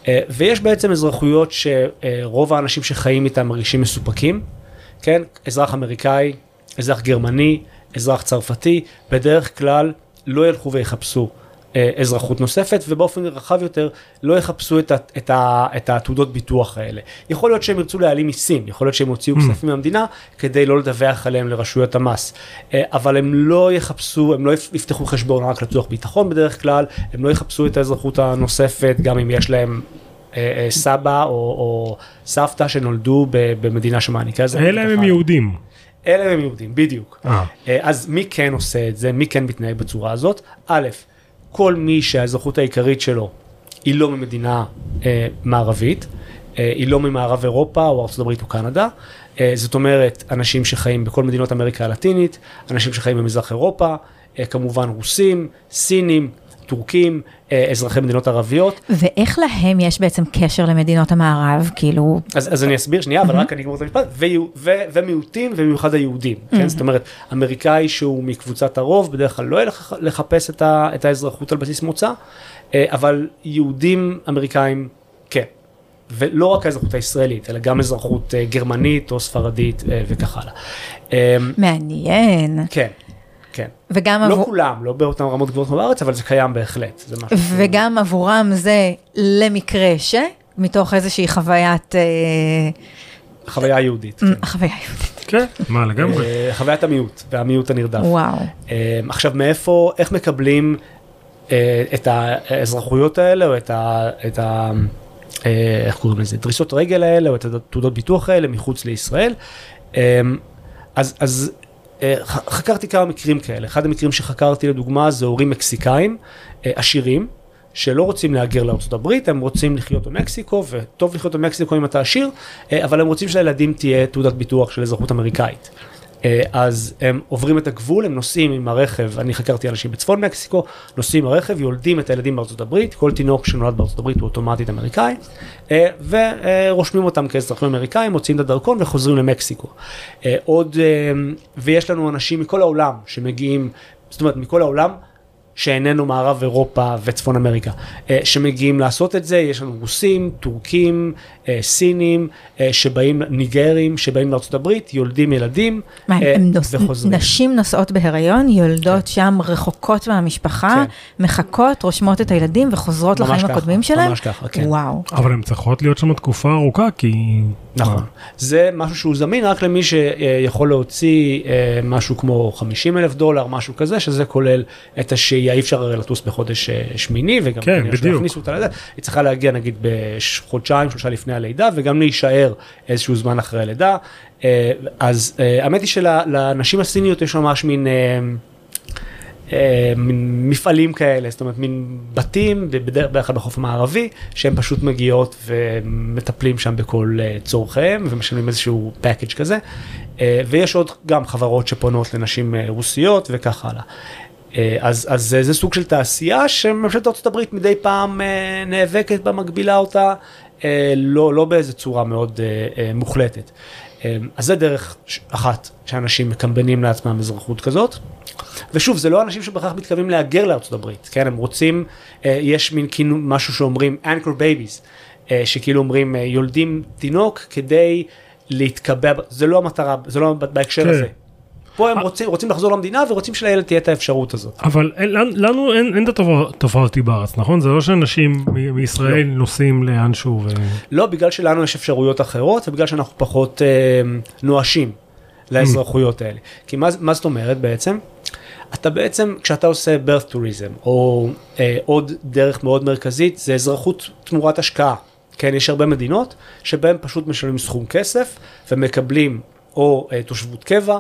אה, ויש בעצם אזרחויות שרוב האנשים שחיים איתם מרגישים מסופקים, כן? אזרח אמריקאי, אזרח גרמני, אזרח צרפתי, בדרך כלל לא ילכו ויחפשו אזרחות נוספת, ובאופן רחב יותר לא יחפשו את, את, את התעודות ביטוח האלה. יכול להיות שהם ירצו להעלים מיסים, יכול להיות שהם הוציאו כספים מהמדינה כדי לא לדווח עליהם לרשויות המס, אה, אבל הם לא יחפשו, הם לא יפ- יפתחו חשבון רק לצורך ביטחון בדרך כלל, הם לא יחפשו את האזרחות הנוספת, גם אם יש להם אה, אה, סבא או, או סבתא שנולדו במדינה שמעניקה. אלה וכך הם. יהודים. אלה הם יהודים, בדיוק. אה. אה, אז מי כן עושה את זה? מי כן מתנהג בצורה הזאת? א', כל מי שהאזרחות העיקרית שלו היא לא ממדינה אה, מערבית, אה, היא לא ממערב אירופה או הברית או קנדה, אה, זאת אומרת, אנשים שחיים בכל מדינות אמריקה הלטינית, אנשים שחיים במזרח אירופה, אה, כמובן רוסים, סינים, טורקים, אה, אזרחי מדינות ערביות. ואיך להם יש בעצם קשר למדינות המערב? כאילו, אז, אז אני אסביר שנייה, אבל רק אני אגמור את המשפט, ומיעוטים ובמיוחד היהודים, כן? זאת אומרת, אמריקאי שהוא מקבוצת הרוב, בדרך כלל לא ילך לחפש את, ה- את האזרחות על בסיס מוצא, אה, אבל יהודים אמריקאים כן. ולא רק האזרחות הישראלית, אלא גם אזרחות אה, גרמנית או ספרדית וכך הלאה. אה, מעניין. כן, כן. וגם, לא עבור... כולם, לא באותן רמות גבוהות כמו בארץ, אבל זה קיים בהחלט. זה משהו שהוא- וגם עבורם זה למקרה ש... מתוך איזושהי חוויית, אה, חוויה יהודית. כן. חוויה יהודית. כן, מה לגמרי. אה, חוויית המיעוט, והמיעוט הנרדף. וואו. אה, עכשיו מאיפה, איך מקבלים את האזרחויות האלה, או את ה... את ה איך קוראים לזה? דריסות רגל האלה, או את התעודות ביטוח האלה מחוץ לישראל. אז, אז חקרתי כמה מקרים כאלה. אחד המקרים שחקרתי לדוגמה זה הורים מקסיקאים, אה, עשירים. שלא רוצים להגר הברית, הם רוצים לחיות במקסיקו, וטוב לחיות במקסיקו אם אתה עשיר, אה, אבל הם רוצים שלילדים תהיה תעודת ביטוח של אזרחות אמריקאית. אה, אז הם עוברים את הגבול, הם נוסעים עם הרכב, אני חקרתי אנשים בצפון מקסיקו, נוסעים עם הרכב, יולדים את הילדים בארצות הברית, כל תינוק שנולד בארצות הברית הוא אוטומטית אמריקאי, אה, ורושמים אותם כאזרחים אמריקאים, מוציאים את הדרכון וחוזרים למקסיקו. אה, עוד, ויש לנו אנשים מכל העולם שמגיעים, זאת אומרת מכל העולם, שאיננו מערב אירופה וצפון אמריקה, אה, שמגיעים לעשות את זה, יש לנו רוסים, טורקים, אה, סינים, אה, שבאים, ניגרים, שבאים לארצות הברית, יולדים ילדים מה, הם נוס... וחוזרים. נשים נוסעות בהיריון, יולדות שם רחוקות מהמשפחה, מחכות, רושמות את הילדים וחוזרות לחיים ככה, הקודמים שלהם? ממש ככה, כן. וואו. אבל הן צריכות להיות שם תקופה ארוכה, כי... נכון. זה משהו שהוא זמין רק למי שיכול להוציא אה, משהו כמו 50 אלף דולר, משהו כזה, שזה כולל את השהייה, אי אפשר הרי לטוס בחודש אה, שמיני, וגם כן, בדיוק. שיכניסו אותה לזה, היא צריכה להגיע נגיד בחודשיים, שלושה לפני הלידה, וגם להישאר איזשהו זמן אחרי הלידה. אה, אז אה, האמת היא שלנשים הסיניות יש ממש מין... אה, מין מפעלים כאלה, זאת אומרת מין בתים, בדרך כלל בחוף המערבי, שהן פשוט מגיעות ומטפלים שם בכל אה, צורכיהם ומשלמים איזשהו פאקג' כזה. אה, ויש עוד גם חברות שפונות לנשים רוסיות וכך הלאה. אה, אז, אז זה, זה סוג של תעשייה שממשלת הברית מדי פעם נאבקת בה, מגבילה אותה, לא, לא באיזה צורה מאוד מוחלטת. אה, אז זה דרך אחת שאנשים מקמבנים לעצמם אזרחות כזאת. ושוב, זה לא אנשים שבהכרח מתכוונים להגר לארצות הברית, כן? הם רוצים, אה, יש מין כאילו משהו שאומרים anchor babies, אה, שכאילו אומרים, אה, יולדים תינוק כדי להתקבע, זה לא המטרה, זה לא בהקשר כן. הזה. פה הם רוצים, רוצים לחזור למדינה ורוצים שלילד תהיה את האפשרות הזאת. אבל אין, לנו- אין, אין את התופעה אותי בארץ, נכון? זה לא שאנשים מ- מישראל נוסעים לאנשהו ו... לא, בגלל שלנו יש אפשרויות אחרות ובגלל שאנחנו פחות אה, נואשים לאזרחויות האלה. כי מה, מה זאת אומרת בעצם? אתה בעצם, כשאתה עושה birth tourism, או אה, עוד דרך מאוד מרכזית, זה אזרחות תמורת השקעה. כן, יש הרבה מדינות שבהן פשוט משלמים סכום כסף ומקבלים או אה, תושבות קבע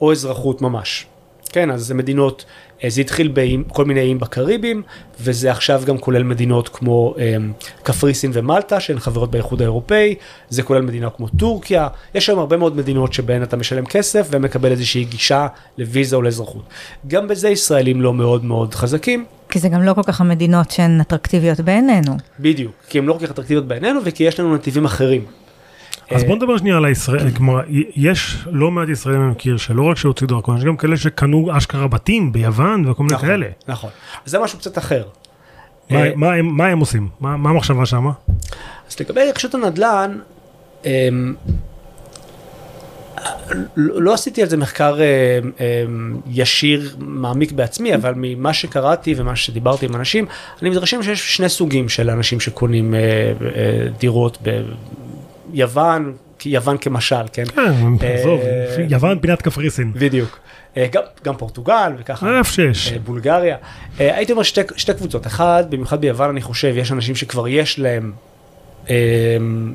או אזרחות ממש. כן, אז זה מדינות, אה, זה התחיל בכל מיני איים בקריבים, וזה עכשיו גם כולל מדינות כמו אה, קפריסין ומלטה, שהן חברות באיחוד האירופאי, זה כולל מדינה כמו טורקיה, יש היום הרבה מאוד מדינות שבהן אתה משלם כסף ומקבל איזושהי גישה לוויזה או לאזרחות. גם בזה ישראלים לא מאוד מאוד חזקים, כי זה גם לא כל כך המדינות שהן אטרקטיביות בעינינו. בדיוק, כי הן לא כל כך אטרקטיביות בעינינו וכי יש לנו נתיבים אחרים. אז אה, בוא נדבר שנייה על הישראל, כלומר, יש לא מעט ישראלים אני מכיר שלא רק שהוציאו דרכון, יש גם כאלה שקנו אשכרה בתים ביוון וכל מיני נכון, כאלה. נכון. זה משהו קצת אחר. מה- אה, מה הם- עושים? מה המחשבה שמה? אז לגבי רכישות הנדל"ן, אמ, לא לא עשיתי על זה מחקר ישיר מעמיק בעצמי, אבל ממה שקראתי ומה שדיברתי עם אנשים, אני מתרשם שיש שני סוגים של אנשים שקונים אה, אה, דירות ביוון, כי יוון כמשל, כן? כן, עזוב, אה, יוון פינת קפריסין. בדיוק. אה, גם, גם פורטוגל וככה. איפה שיש. אה, בולגריה. הייתי אומר שתי, שתי קבוצות. אחד, במיוחד ביוון אני חושב, יש אנשים שכבר יש להם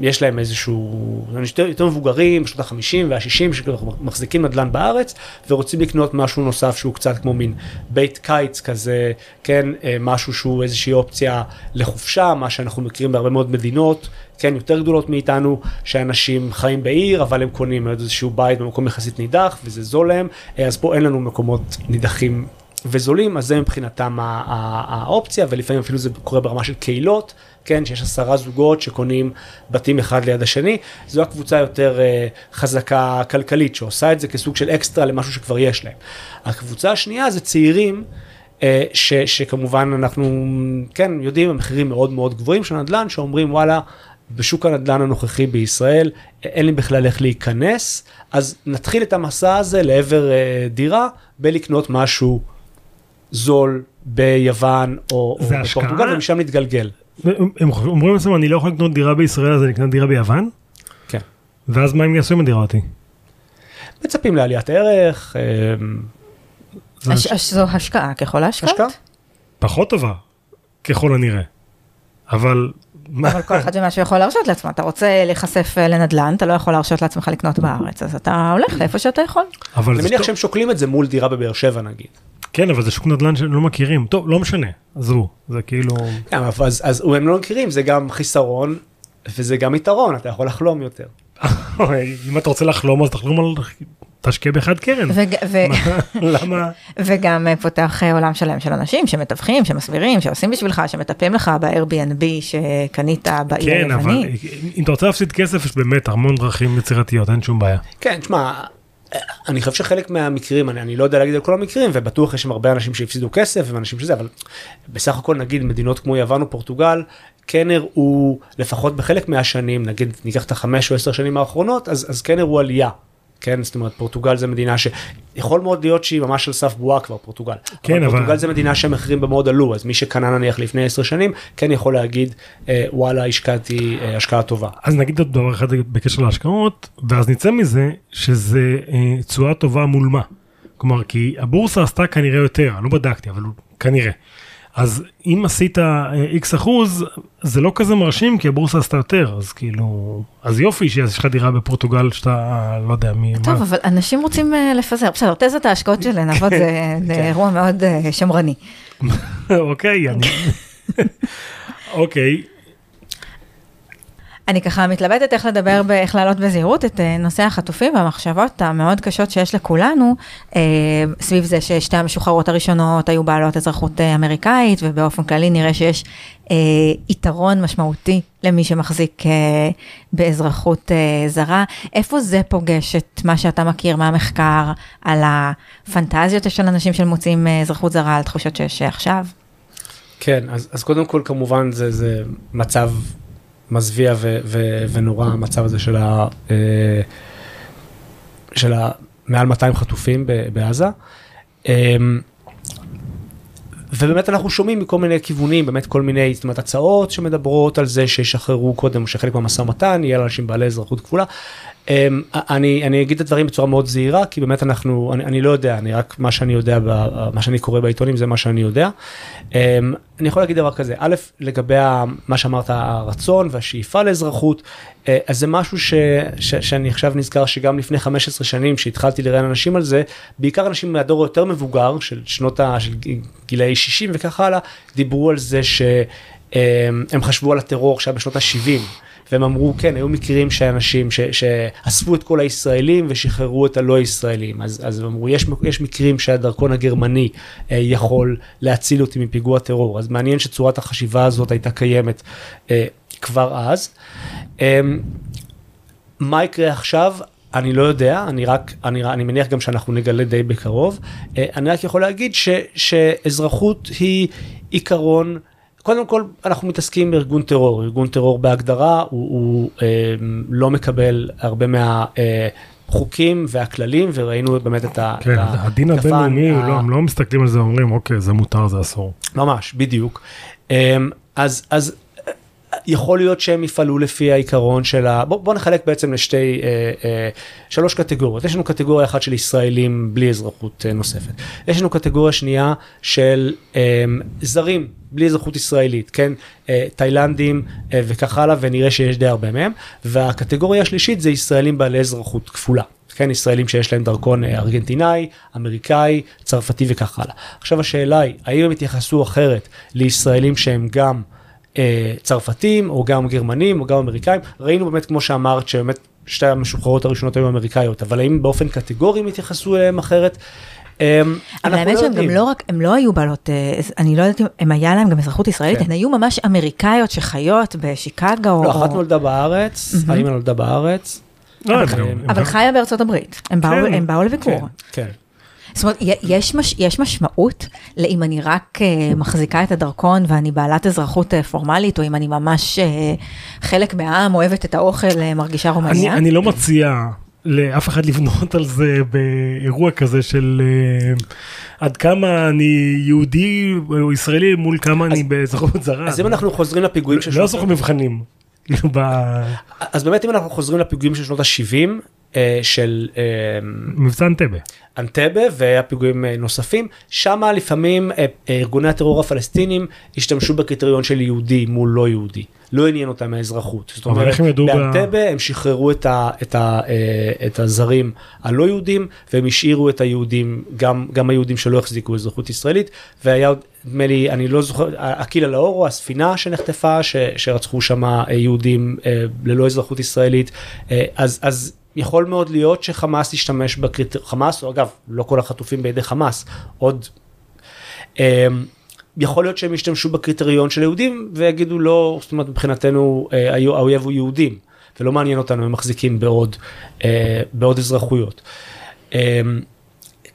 יש להם איזשהו, יותר, יותר מבוגרים, בשנות ה-50 וה-60 שמחזיקים נדל"ן בארץ ורוצים לקנות משהו נוסף שהוא קצת כמו מין בית קיץ כזה, כן, משהו שהוא איזושהי אופציה לחופשה, מה שאנחנו מכירים בהרבה מאוד מדינות, כן, יותר גדולות מאיתנו, שאנשים חיים בעיר, אבל הם קונים איזשהו בית במקום יחסית נידח וזה זול להם, אה, אז פה אין לנו מקומות נידחים וזולים, אז זה מבחינתם האופציה, ולפעמים אפילו זה קורה ברמה של קהילות, כן, שיש עשרה זוגות שקונים בתים אחד ליד השני, זו הקבוצה יותר uh, חזקה כלכלית, שעושה את זה כסוג של אקסטרה למשהו שכבר יש להם. הקבוצה השנייה זה צעירים. uh, ש, שכמובן אנחנו כן יודעים המחירים מאוד מאוד גבוהים של נדל"ן שאומרים וואלה בשוק הנדל"ן הנוכחי בישראל אין לי בכלל איך להיכנס אז נתחיל את המסע הזה לעבר uh, דירה בלקנות משהו זול ביוון או, או בפורטוגל ומשם נתגלגל. הם אומרים לעצמם אני לא יכול לקנות דירה בישראל אז אני אקנה דירה ביוון? כן. ואז מה הם יעשו עם הדירה אותי? מצפים לעליית ערך. אה, זו השקעה ככל ההשקעות. השקעה? פחות טובה ככל הנראה. אבל אבל כל אחד ומה שהוא יכול להרשות לעצמו, אתה רוצה להיחשף אה, לנדל"ן, אתה לא יכול להרשות לעצמך לקנות בארץ, אז אתה הולך לאיפה שאתה יכול. אני מניח שהם שוקלים את זה מול דירה בבאר שבע נגיד. כן, אבל זה שוק נדל"ן שהם לא מכירים. טוב, לא משנה, עזבו, זה כאילו... כן, אז, אז הם לא מכירים, זה גם חיסרון, וזה גם יתרון, אתה יכול לחלום יותר. אם אתה רוצה לחלום, אז תחלום על... תשקיע באחד קרן. וג, ו... למה? וגם אה, פותח אה, עולם שלם של אנשים שמתווכים, שמסבירים, שעושים בשבילך, שמטפלים לך ב-Airbnb שקנית בעיר היוונית. כן, אבל אם אתה רוצה להפסיד כסף, יש באמת המון דרכים יצירתיות, אין שום בעיה. כן, תשמע, אני חושב שחלק מהמקרים, אני, אני לא יודע להגיד על כל המקרים, ובטוח יש שם הרבה אנשים שהפסידו כסף ואנשים שזה, אבל בסך הכל נגיד מדינות כמו יוון או פורטוגל, כן הראו, לפחות בחלק מהשנים, נגיד ניקח את החמש או עשר שנים האחרונות, אז, אז כן הראו עלייה כן, זאת אומרת, פורטוגל זה מדינה שיכול מאוד להיות שהיא ממש על סף בועה כבר, פורטוגל. כן, אבל... פורטוגל זה מדינה שהמחירים בה מאוד עלו, אז מי שקנה נניח לפני עשר שנים, כן יכול להגיד, אה, וואלה, השקעתי אה, השקעה טובה. אז נגיד עוד דבר אחד בקשר להשקעות, ואז נצא מזה שזה אה, תשואה טובה מול מה. כלומר, כי הבורסה עשתה כנראה יותר, לא בדקתי, אבל כנראה. אז אם עשית איקס אה, אחוז, זה לא כזה מרשים כי הבורסה עשתה יותר, אז כאילו, אז יופי שיש לך דירה בפורטוגל שאתה, לא יודע מי, טוב, מה. אבל אנשים רוצים אה, לפזר, בסדר, תזת ההשקעות של נבות זה כן. אירוע מאוד אה, שמרני. אוקיי, אני... אוקיי, אני ככה מתלבטת איך לדבר, איך להעלות בזהירות את אה, נושא החטופים והמחשבות המאוד קשות שיש לכולנו, אה, סביב זה ששתי המשוחררות הראשונות היו בעלות אזרחות אה, אמריקאית, ובאופן כללי נראה שיש יתרון משמעותי למי שמחזיק באזרחות זרה. איפה זה פוגש את מה שאתה מכיר מהמחקר על הפנטזיות של אנשים שמוצאים אזרחות זרה, על תחושות שיש עכשיו? כן, אז, אז קודם כל כמובן זה, זה מצב מזוויע ו- ו- ונורא המצב הזה של, ה- אה, של ה- מעל 200 חטופים בעזה. אמ, ובאמת אנחנו שומעים מכל מיני כיוונים, באמת כל מיני, זאת אומרת, הצעות שמדברות על זה שישחררו קודם, שחלק מהמשא ומתן יהיה לאנשים בעלי אזרחות כפולה. אמ, אני, אני אגיד את הדברים בצורה מאוד זהירה, כי באמת אנחנו, אני, אני לא יודע, אני רק, מה שאני יודע, מה שאני קורא בעיתונים זה מה שאני יודע. אמ, אני יכול להגיד דבר כזה, א', לגבי מה שאמרת, הרצון והשאיפה לאזרחות, אה, אז זה משהו ש, ש, שאני עכשיו נזכר שגם לפני 15 שנים שהתחלתי לראיין אנשים על זה, בעיקר אנשים מהדור היותר מבוגר, של שנות ה... של גילאי 60 וכך הלאה, דיברו על זה שהם חשבו על הטרור שהיה בשנות ה-70. והם אמרו כן היו מקרים שאנשים ש, שאספו את כל הישראלים ושחררו את הלא ישראלים אז, אז הם אמרו יש, יש מקרים שהדרכון הגרמני אה, יכול להציל אותי מפיגוע טרור אז מעניין שצורת החשיבה הזאת הייתה קיימת אה, כבר אז. אה, מה יקרה עכשיו אני לא יודע, אני רק, אני, אני מניח גם שאנחנו נגלה די בקרוב. אה, אני רק יכול להגיד ש, שאזרחות היא עיקרון קודם כל אנחנו מתעסקים בארגון טרור, ארגון טרור בהגדרה הוא, הוא אה, לא מקבל הרבה מהחוקים אה, והכללים וראינו באמת את ה... כן, את הדין הבינלאומי, ה... לא, הם לא מסתכלים על זה אומרים אוקיי זה מותר זה אסור. ממש, בדיוק. אה, אז, אז יכול להיות שהם יפעלו לפי העיקרון של ה... בוא, בוא נחלק בעצם לשתי, אה, אה, שלוש קטגוריות. יש לנו קטגוריה אחת של ישראלים בלי אזרחות אה, נוספת. יש לנו קטגוריה שנייה של אה, זרים בלי אזרחות ישראלית, כן, אה, תאילנדים אה, וכך הלאה, ונראה שיש די הרבה מהם. והקטגוריה השלישית זה ישראלים בעלי אזרחות כפולה. כן, ישראלים שיש להם דרכון אה, ארגנטינאי, אמריקאי, צרפתי וכך הלאה. עכשיו השאלה היא, האם הם יתייחסו אחרת לישראלים שהם גם אה, צרפתים, או גם גרמנים, או גם אמריקאים? ראינו באמת, כמו שאמרת, שבאמת שתי המשוחררות הראשונות היו אמריקאיות, אבל האם באופן קטגורי הם יתייחסו אליהם אחרת? אה, אבל האמת שהם גם. לא רק, הם לא היו בעלות, אה, אני לא יודעת אם הם היה להם גם אזרחות ישראלית, כן. הן היו ממש אמריקאיות שחיות בשיקגו. לא, אחת נולדה בארץ, האמא נולדה בארץ. לא, אבל- חיה בארצות הברית, הם באו- כן, לביקור. כן, כן. זאת אומרת, יש, מש, יש משמעות לאם אני רק uh, מחזיקה את הדרכון ואני בעלת אזרחות uh, פורמלית, או אם אני ממש uh, חלק מהעם, אוהבת את האוכל, uh, מרגישה אני, רומניה? אני לא מציע לאף אחד לבנות על זה באירוע כזה של אה, עד כמה אני יהודי או ישראלי מול כמה אני באזרחות זרה. אז אם אנחנו חוזרים לפיגועים של לא לך מבחנים. כאילו אז באמת אם אנחנו חוזרים לפיגועים של שנות ה-70 של אה, במבצע אנטבה. אנטבה והפיגועים אה, נוספים, שמה לפעמים אה, ארגוני הטרור הפלסטינים השתמשו בקריטריון של יהודי מול לא יהודי. לא עניין אותם האזרחות. זאת אומרת, באנטבה הם שחררו את, ה, את, ה, את הזרים הלא יהודים והם השאירו את היהודים, גם, גם היהודים שלא החזיקו אזרחות ישראלית, והיה נדמה לי, אני לא זוכר, אקילה לאורו, הספינה שנחטפה, ש, שרצחו שם יהודים ללא אזרחות ישראלית, אז, אז יכול מאוד להיות שחמאס ישתמש בקריטריון, חמאס, או אגב, לא כל החטופים בידי חמאס, עוד אה, יכול להיות שהם ישתמשו בקריטריון של יהודים ויגידו לא, זאת אומרת מבחינתנו אה, האויב הוא יהודים ולא מעניין אותנו הם מחזיקים בעוד, אה, בעוד אזרחויות. אה,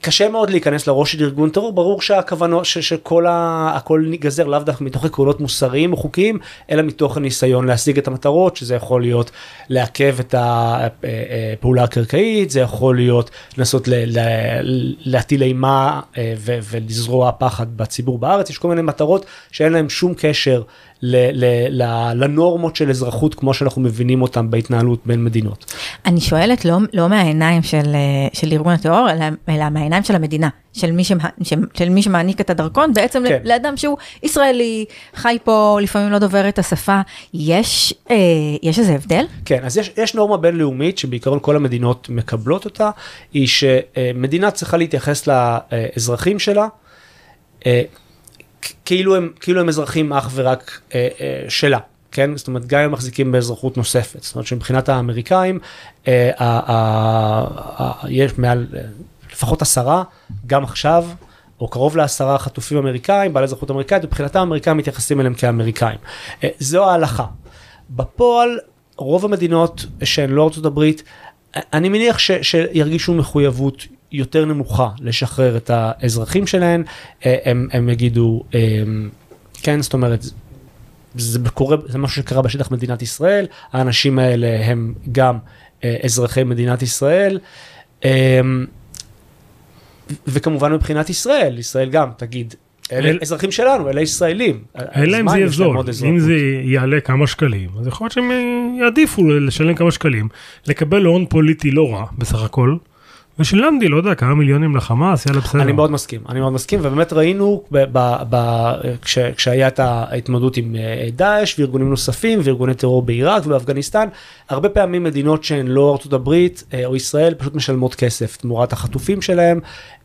קשה מאוד להיכנס לראש של ארגון טרור, ברור שהכוונות, ש- שכל ה... הכל ייגזר לאו דווקא מתוך עקרונות מוסריים או חוקיים, אלא מתוך הניסיון להשיג את המטרות, שזה יכול להיות לעכב את הפעולה הקרקעית, זה יכול להיות לנסות להטיל אימה אה, ולזרוע פחד בציבור בארץ, יש כל מיני מטרות שאין להם שום קשר ל- ל- ל- לנורמות של אזרחות כמו שאנחנו מבינים אותם בהתנהלות בין מדינות. אני שואלת לא, לא מהעיניים של, אה, של ארגון הטרור, אלא, אלא מהעיניים של המדינה, של מי, שמה, של, מי שמעניק את הדרכון, בעצם כן. לאדם שהוא ישראלי, חי פה, לפעמים לא דובר את השפה. יש, אה, יש איזה הבדל? כן, אז יש, יש נורמה בינלאומית שבעיקרון כל המדינות מקבלות אותה, היא שמדינה צריכה להתייחס לאזרחים שלה אה, כאילו הם, כאילו הם אזרחים אך ורק אה, אה, שלה. כן, זאת אומרת גם הם מחזיקים באזרחות נוספת, זאת אומרת שמבחינת האמריקאים אה, ה- ה- ה- יש מעל אה, לפחות עשרה, גם עכשיו, או קרוב לעשרה חטופים אמריקאים, בעלי אזרחות אמריקאית, מבחינתם האמריקאים מתייחסים אליהם כאמריקאים. אה, זו ההלכה. בפועל, רוב המדינות שהן לא ארצות הברית, אה, אני מניח ש, שירגישו מחויבות יותר נמוכה לשחרר את האזרחים שלהן, אה, הם, הם יגידו, אה, כן, זאת אומרת, זה קורה, זה משהו שקרה בשטח מדינת ישראל, האנשים האלה הם גם אה, אזרחי מדינת ישראל. וכמובן מבחינת ישראל, ישראל גם תגיד, אלה אל- אזרחים שלנו, אלה ישראלים. אלא אם זה יהיה זול, אם? זה יעלה כמה שקלים, אז יכול להיות שהם יעדיפו לשלם כמה שקלים, לקבל הון פוליטי לא רע בסך הכל, ושילמתי, לא יודע, כמה מיליונים לחמאס, יאללה בסדר. אני מאוד מסכים, אני מאוד מסכים, ובאמת ראינו ב, ב, ב, כש, כשהיה את ההתמודדות עם אה, דאעש וארגונים נוספים וארגוני טרור בעיראק ובאפגניסטן, הרבה פעמים מדינות שהן לא ארצות הברית אה, או ישראל פשוט משלמות כסף תמורת החטופים שלהם,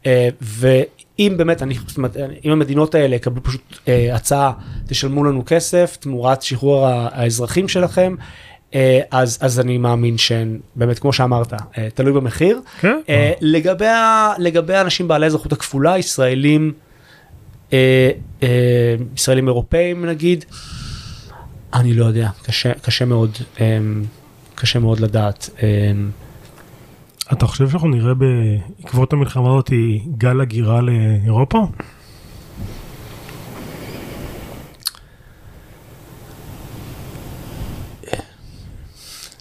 אה, ואם באמת, אני, זאת אומרת, אם המדינות האלה יקבלו פשוט הצעה, תשלמו לנו כסף תמורת שחרור האזרחים שלכם. אה, אז אז אני מאמין שהן באמת כמו שאמרת אה, תלוי במחיר כן. אה, לגבי, לגבי האנשים בעלי האזרחות הכפולה, ישראלים, ישראלים אירופאים נגיד, אני לא יודע, קשה, קשה מאוד, קשה מאוד לדעת. אתה חושב שאנחנו נראה בעקבות המלחמה הזאת גל הגירה לאירופה?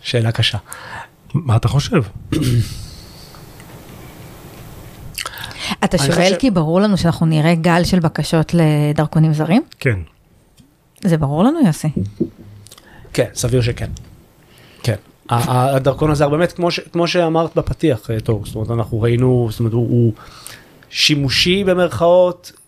שאלה קשה. מה אתה חושב? אתה שואל כי ברור לנו שאנחנו נראה גל של בקשות לדרכונים זרים? כן. זה ברור לנו, יוסי. כן, סביר שכן. כן. הדרכון הזר באמת כמו, ש, כמו שאמרת בפתיח אה, טוב זאת אומרת אנחנו ראינו זאת אומרת הוא, הוא שימושי במרכאות אה, אה,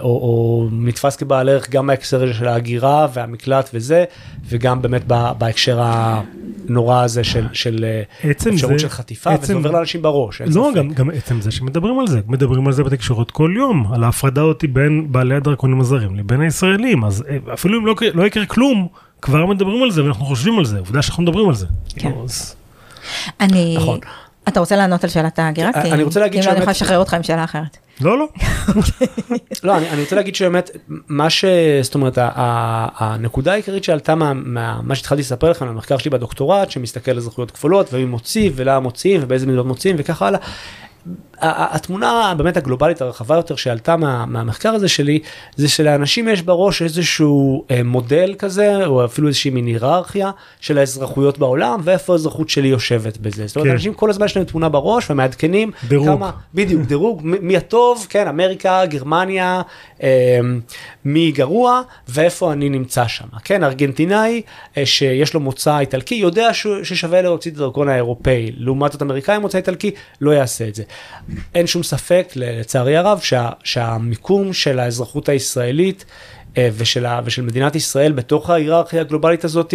או, או נתפס כבעל ערך גם בהקשר של ההגירה והמקלט וזה, וגם באמת בהקשר הנורא הזה של, של אה, אפשרות זה- של חטיפה, עצם- וזה עובר לאנשים בראש, לא. גם, גם עצם זה שמדברים על זה, מדברים על זה בתקשורת כל יום, על ההפרדה אותי בין בעלי הדרכונים הזרים לבין הישראלים, אז אה, אפילו אם לא, לא יקרה כלום, כבר מדברים על זה ואנחנו חושבים על זה, עובדה שאנחנו מדברים על זה. כן. כאילו, אז- אני... נכון. אתה רוצה לענות על שאלת ההגירה? אני רוצה להגיד אם לא, אני שבאמת- יכולה לשחרר אותך עם שאלה אחרת. לא, לא, לא, אני, אני רוצה להגיד שבאמת, מה ש... זאת אומרת, ה- ה- הנקודה העיקרית שעלתה מה, מה, מה שהתחלתי לספר לכם, המחקר שלי בדוקטורט, שמסתכל על זכויות כפולות, ומי מוציא, ולמה מוציאים, ובאיזה מדינות מוציאים, וככה הלאה. התמונה באמת הגלובלית הרחבה יותר שעלתה מה, מהמחקר הזה שלי, זה שלאנשים יש בראש איזשהו אה, מודל כזה, או אפילו איזושהי מין היררכיה של האזרחויות בעולם, ואיפה האזרחות שלי יושבת בזה. זאת אומרת, כן. אנשים כל הזמן יש להם תמונה בראש ומעדכנים דירוג. כמה, בדיוק, דירוג, מי הטוב, כן, אמריקה, גרמניה, אה, מי גרוע, ואיפה אני נמצא שם. כן, ארגנטינאי אה, שיש לו מוצא איטלקי, יודע ש- ששווה להוציא את הדרכון האירופאי, לעומת זאת אמריקאי מוצא איטלקי, לא יעשה את זה. אין שום ספק, לצערי הרב, שה, שהמיקום של האזרחות הישראלית אה, ושל, ושל מדינת ישראל בתוך ההיררכיה הגלובלית הזאת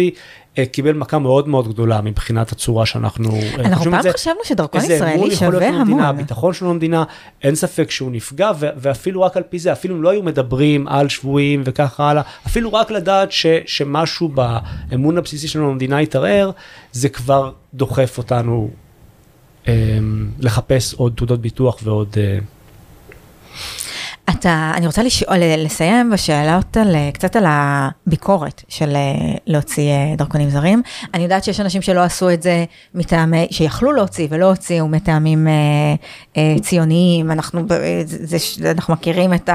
אה, קיבל מכה מאוד מאוד גדולה מבחינת הצורה שאנחנו אה, אנחנו פעם. חשבנו שדרכון ישראלי שווה המון. הביטחון שלנו במדינה, אין ספק שהוא נפגע, ו- ואפילו רק על פי זה, אפילו אם לא היו מדברים על שבויים וככה הלאה, אפילו רק לדעת ש- שמשהו באמון הבסיסי שלנו במדינה התערער, זה כבר דוחף אותנו לחפש עוד תעודות ביטוח ועוד... אה, אתה, אני רוצה לשאול, לסיים בשאלות על, קצת על הביקורת של אה, להוציא אה, דרכונים זרים. אני יודעת שיש אנשים שלא עשו את זה מטעמי, שיכלו להוציא ולא הוציאו מטעמים אה, אה, ציוניים. אנחנו, אה, זה, זה, אנחנו מכירים את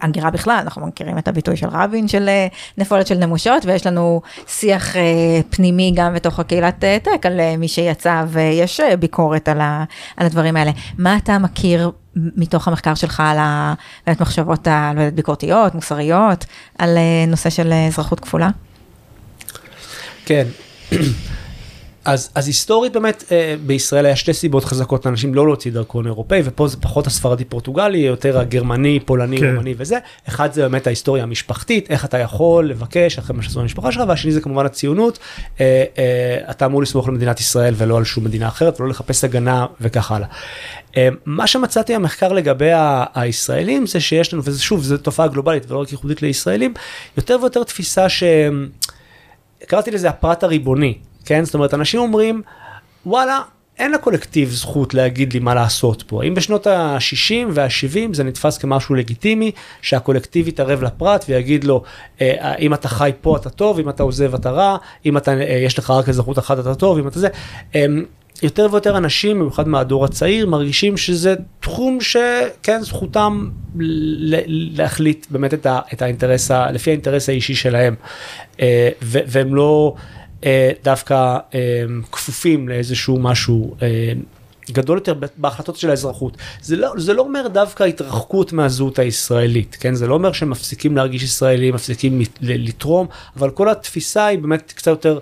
ההגירה בכלל, אנחנו מכירים את הביטוי של רבין של אה, נפולת של נמושות, ויש לנו שיח אה, פנימי גם בתוך הקהילת אה, טק על אה, מי שיצא, ויש אה, ביקורת על, ה, על הדברים האלה. מה אתה מכיר מתוך המחקר שלך על ה- באמת מחשבות ה- לא מוסריות, על אה, נושא של אה, אזרחות כפולה? כן. אז, אז היסטורית באמת אה, בישראל היה שתי סיבות חזקות לאנשים לא להוציא דרכון אירופאי ופה זה פחות הספרדי פורטוגלי יותר הגרמני פולני כן. רומני וזה אחד זה באמת ההיסטוריה המשפחתית איך אתה יכול לבקש אחרי מה שעשו במשפחה שלך והשני זה כמובן הציונות אה, אה, אתה אמור לסמוך על מדינת ישראל ולא על שום מדינה אחרת ולא לחפש הגנה וכך הלאה. אה, מה שמצאתי במחקר לגבי ה- הישראלים זה שיש לנו וזה שוב זו תופעה גלובלית ולא רק ייחודית לישראלים יותר ויותר תפיסה ש... קראתי לזה הפרט הריבוני, כן? זאת אומרת, אנשים אומרים, וואלה, אין לקולקטיב זכות להגיד לי מה לעשות פה. אם בשנות ה-60 וה-70 זה נתפס כמשהו לגיטימי, שהקולקטיב יתערב לפרט ויגיד לו, אה, אם אתה חי פה אתה טוב, אם אתה עוזב אתה רע, אם אתה, אה, יש לך רק אזרחות אחת אתה טוב, אם אתה זה. אה, יותר ויותר אנשים, במיוחד מהדור הצעיר, מרגישים שזה תחום שכן, זכותם להחליט באמת את, ה, את האינטרס, ה- לפי האינטרס האישי שלהם. אה, והם לא אה, דווקא אה, כפופים לאיזשהו משהו אה, גדול יותר בהחלטות של האזרחות. זה לא, זה לא אומר דווקא התרחקות מהזהות הישראלית, כן? זה לא אומר שהם מפסיקים להרגיש ישראלים, מפסיקים לתרום, אבל כל התפיסה היא באמת קצת יותר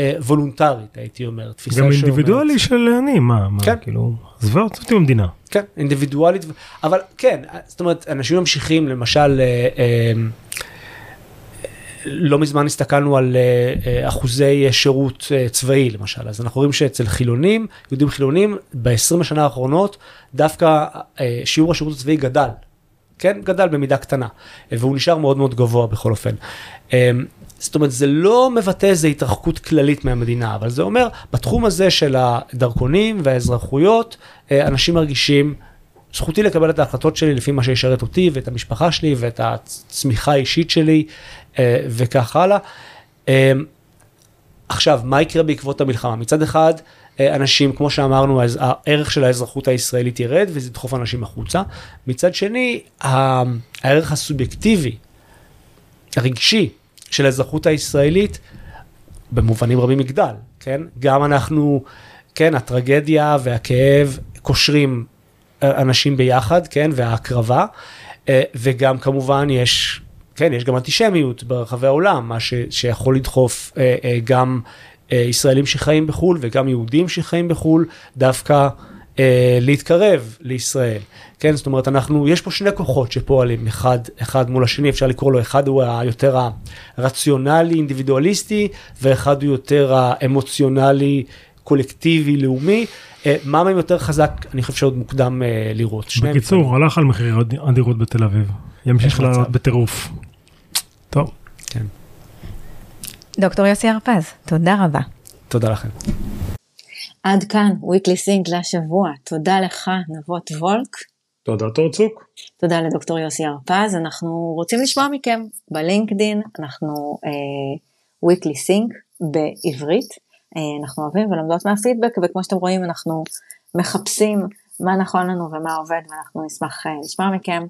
אה, וולונטרית, הייתי אומר. תפיסה גם שאומרת- אינדיבידואלי של אני, מה, מה, כן. כאילו, עזבה אותי במדינה. כן, אינדיבידואלית, אבל כן, זאת אומרת, אנשים ממשיכים, למשל, אה, אה, לא מזמן הסתכלנו על אה, אה, אחוזי אה, שירות צבאי למשל, אז אנחנו רואים שאצל חילונים, יהודים חילונים, ב-20 השנה האחרונות, דווקא שיעור השירות הצבאי גדל. כן, גדל במידה קטנה, והוא נשאר מאוד מאוד גבוה בכל אופן. זאת אומרת, זה לא מבטא איזו התרחקות כללית מהמדינה, אבל זה אומר, בתחום הזה של הדרכונים והאזרחויות, אנשים מרגישים, זכותי לקבל את ההחלטות שלי לפי מה שישרת אותי ואת המשפחה שלי ואת הצמיחה האישית שלי וכך הלאה. אה, עכשיו, מה יקרה בעקבות המלחמה? מצד אחד, אה, אנשים, כמו שאמרנו, אז הערך של האזרחות הישראלית ירד וזה ידחוף אנשים החוצה. מצד שני, הערך הסובייקטיבי, הרגשי, של האזרחות הישראלית, במובנים רבים יגדל, כן? גם אנחנו, כן, הטרגדיה והכאב קושרים אה, אנשים ביחד, כן, וההקרבה, אה, וגם כמובן יש, כן, יש גם אנטישמיות ברחבי העולם, מה ש, שיכול לדחוף אה, אה, גם אה, ישראלים שחיים בחו"ל וגם יהודים שחיים בחו"ל, דווקא אה, להתקרב לישראל. כן, זאת אומרת, אנחנו, יש פה שני כוחות שפועלים אחד, אחד מול השני, אפשר לקרוא לו, אחד הוא היותר הרציונלי, אינדיבידואליסטי, ואחד הוא יותר האמוציונלי, קולקטיבי, לאומי. אה, מה מהם יותר חזק, אני חושב שעוד מוקדם אה, לראות. בקיצור, הלך על מחירי הד- הדירות בתל אביב. ימשיך. לעלות בטירוף. כן, דוקטור יוסי הרפז, תודה רבה. תודה לכם. עד כאן, weekly sync להשבוע. תודה לך, נבות וולק. תודה תורצוק. תודה לדוקטור יוסי הרפז. אנחנו רוצים לשמוע מכם בלינקדין, אנחנו אה, weekly sync בעברית. אה, אנחנו אוהבים ולומדות מהפידבק, וכמו שאתם רואים, אנחנו מחפשים מה נכון לנו ומה עובד, ואנחנו נשמח אה, לשמוע מכם.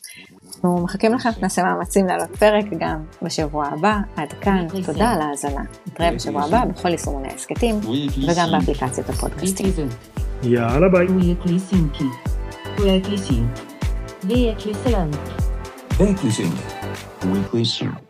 אנחנו מחכים לכם, נעשה מאמצים לעלות פרק גם בשבוע הבא. עד כאן, תודה על ההאזנה. נתראה בשבוע הבא בכל יישומוני ההסכתים, וגם באפליקציות הפודקאסטים. יאללה ביי. Weekly Sync. Weekly Sync. Weekly Sync. Weekly Sync. Weekly Sync.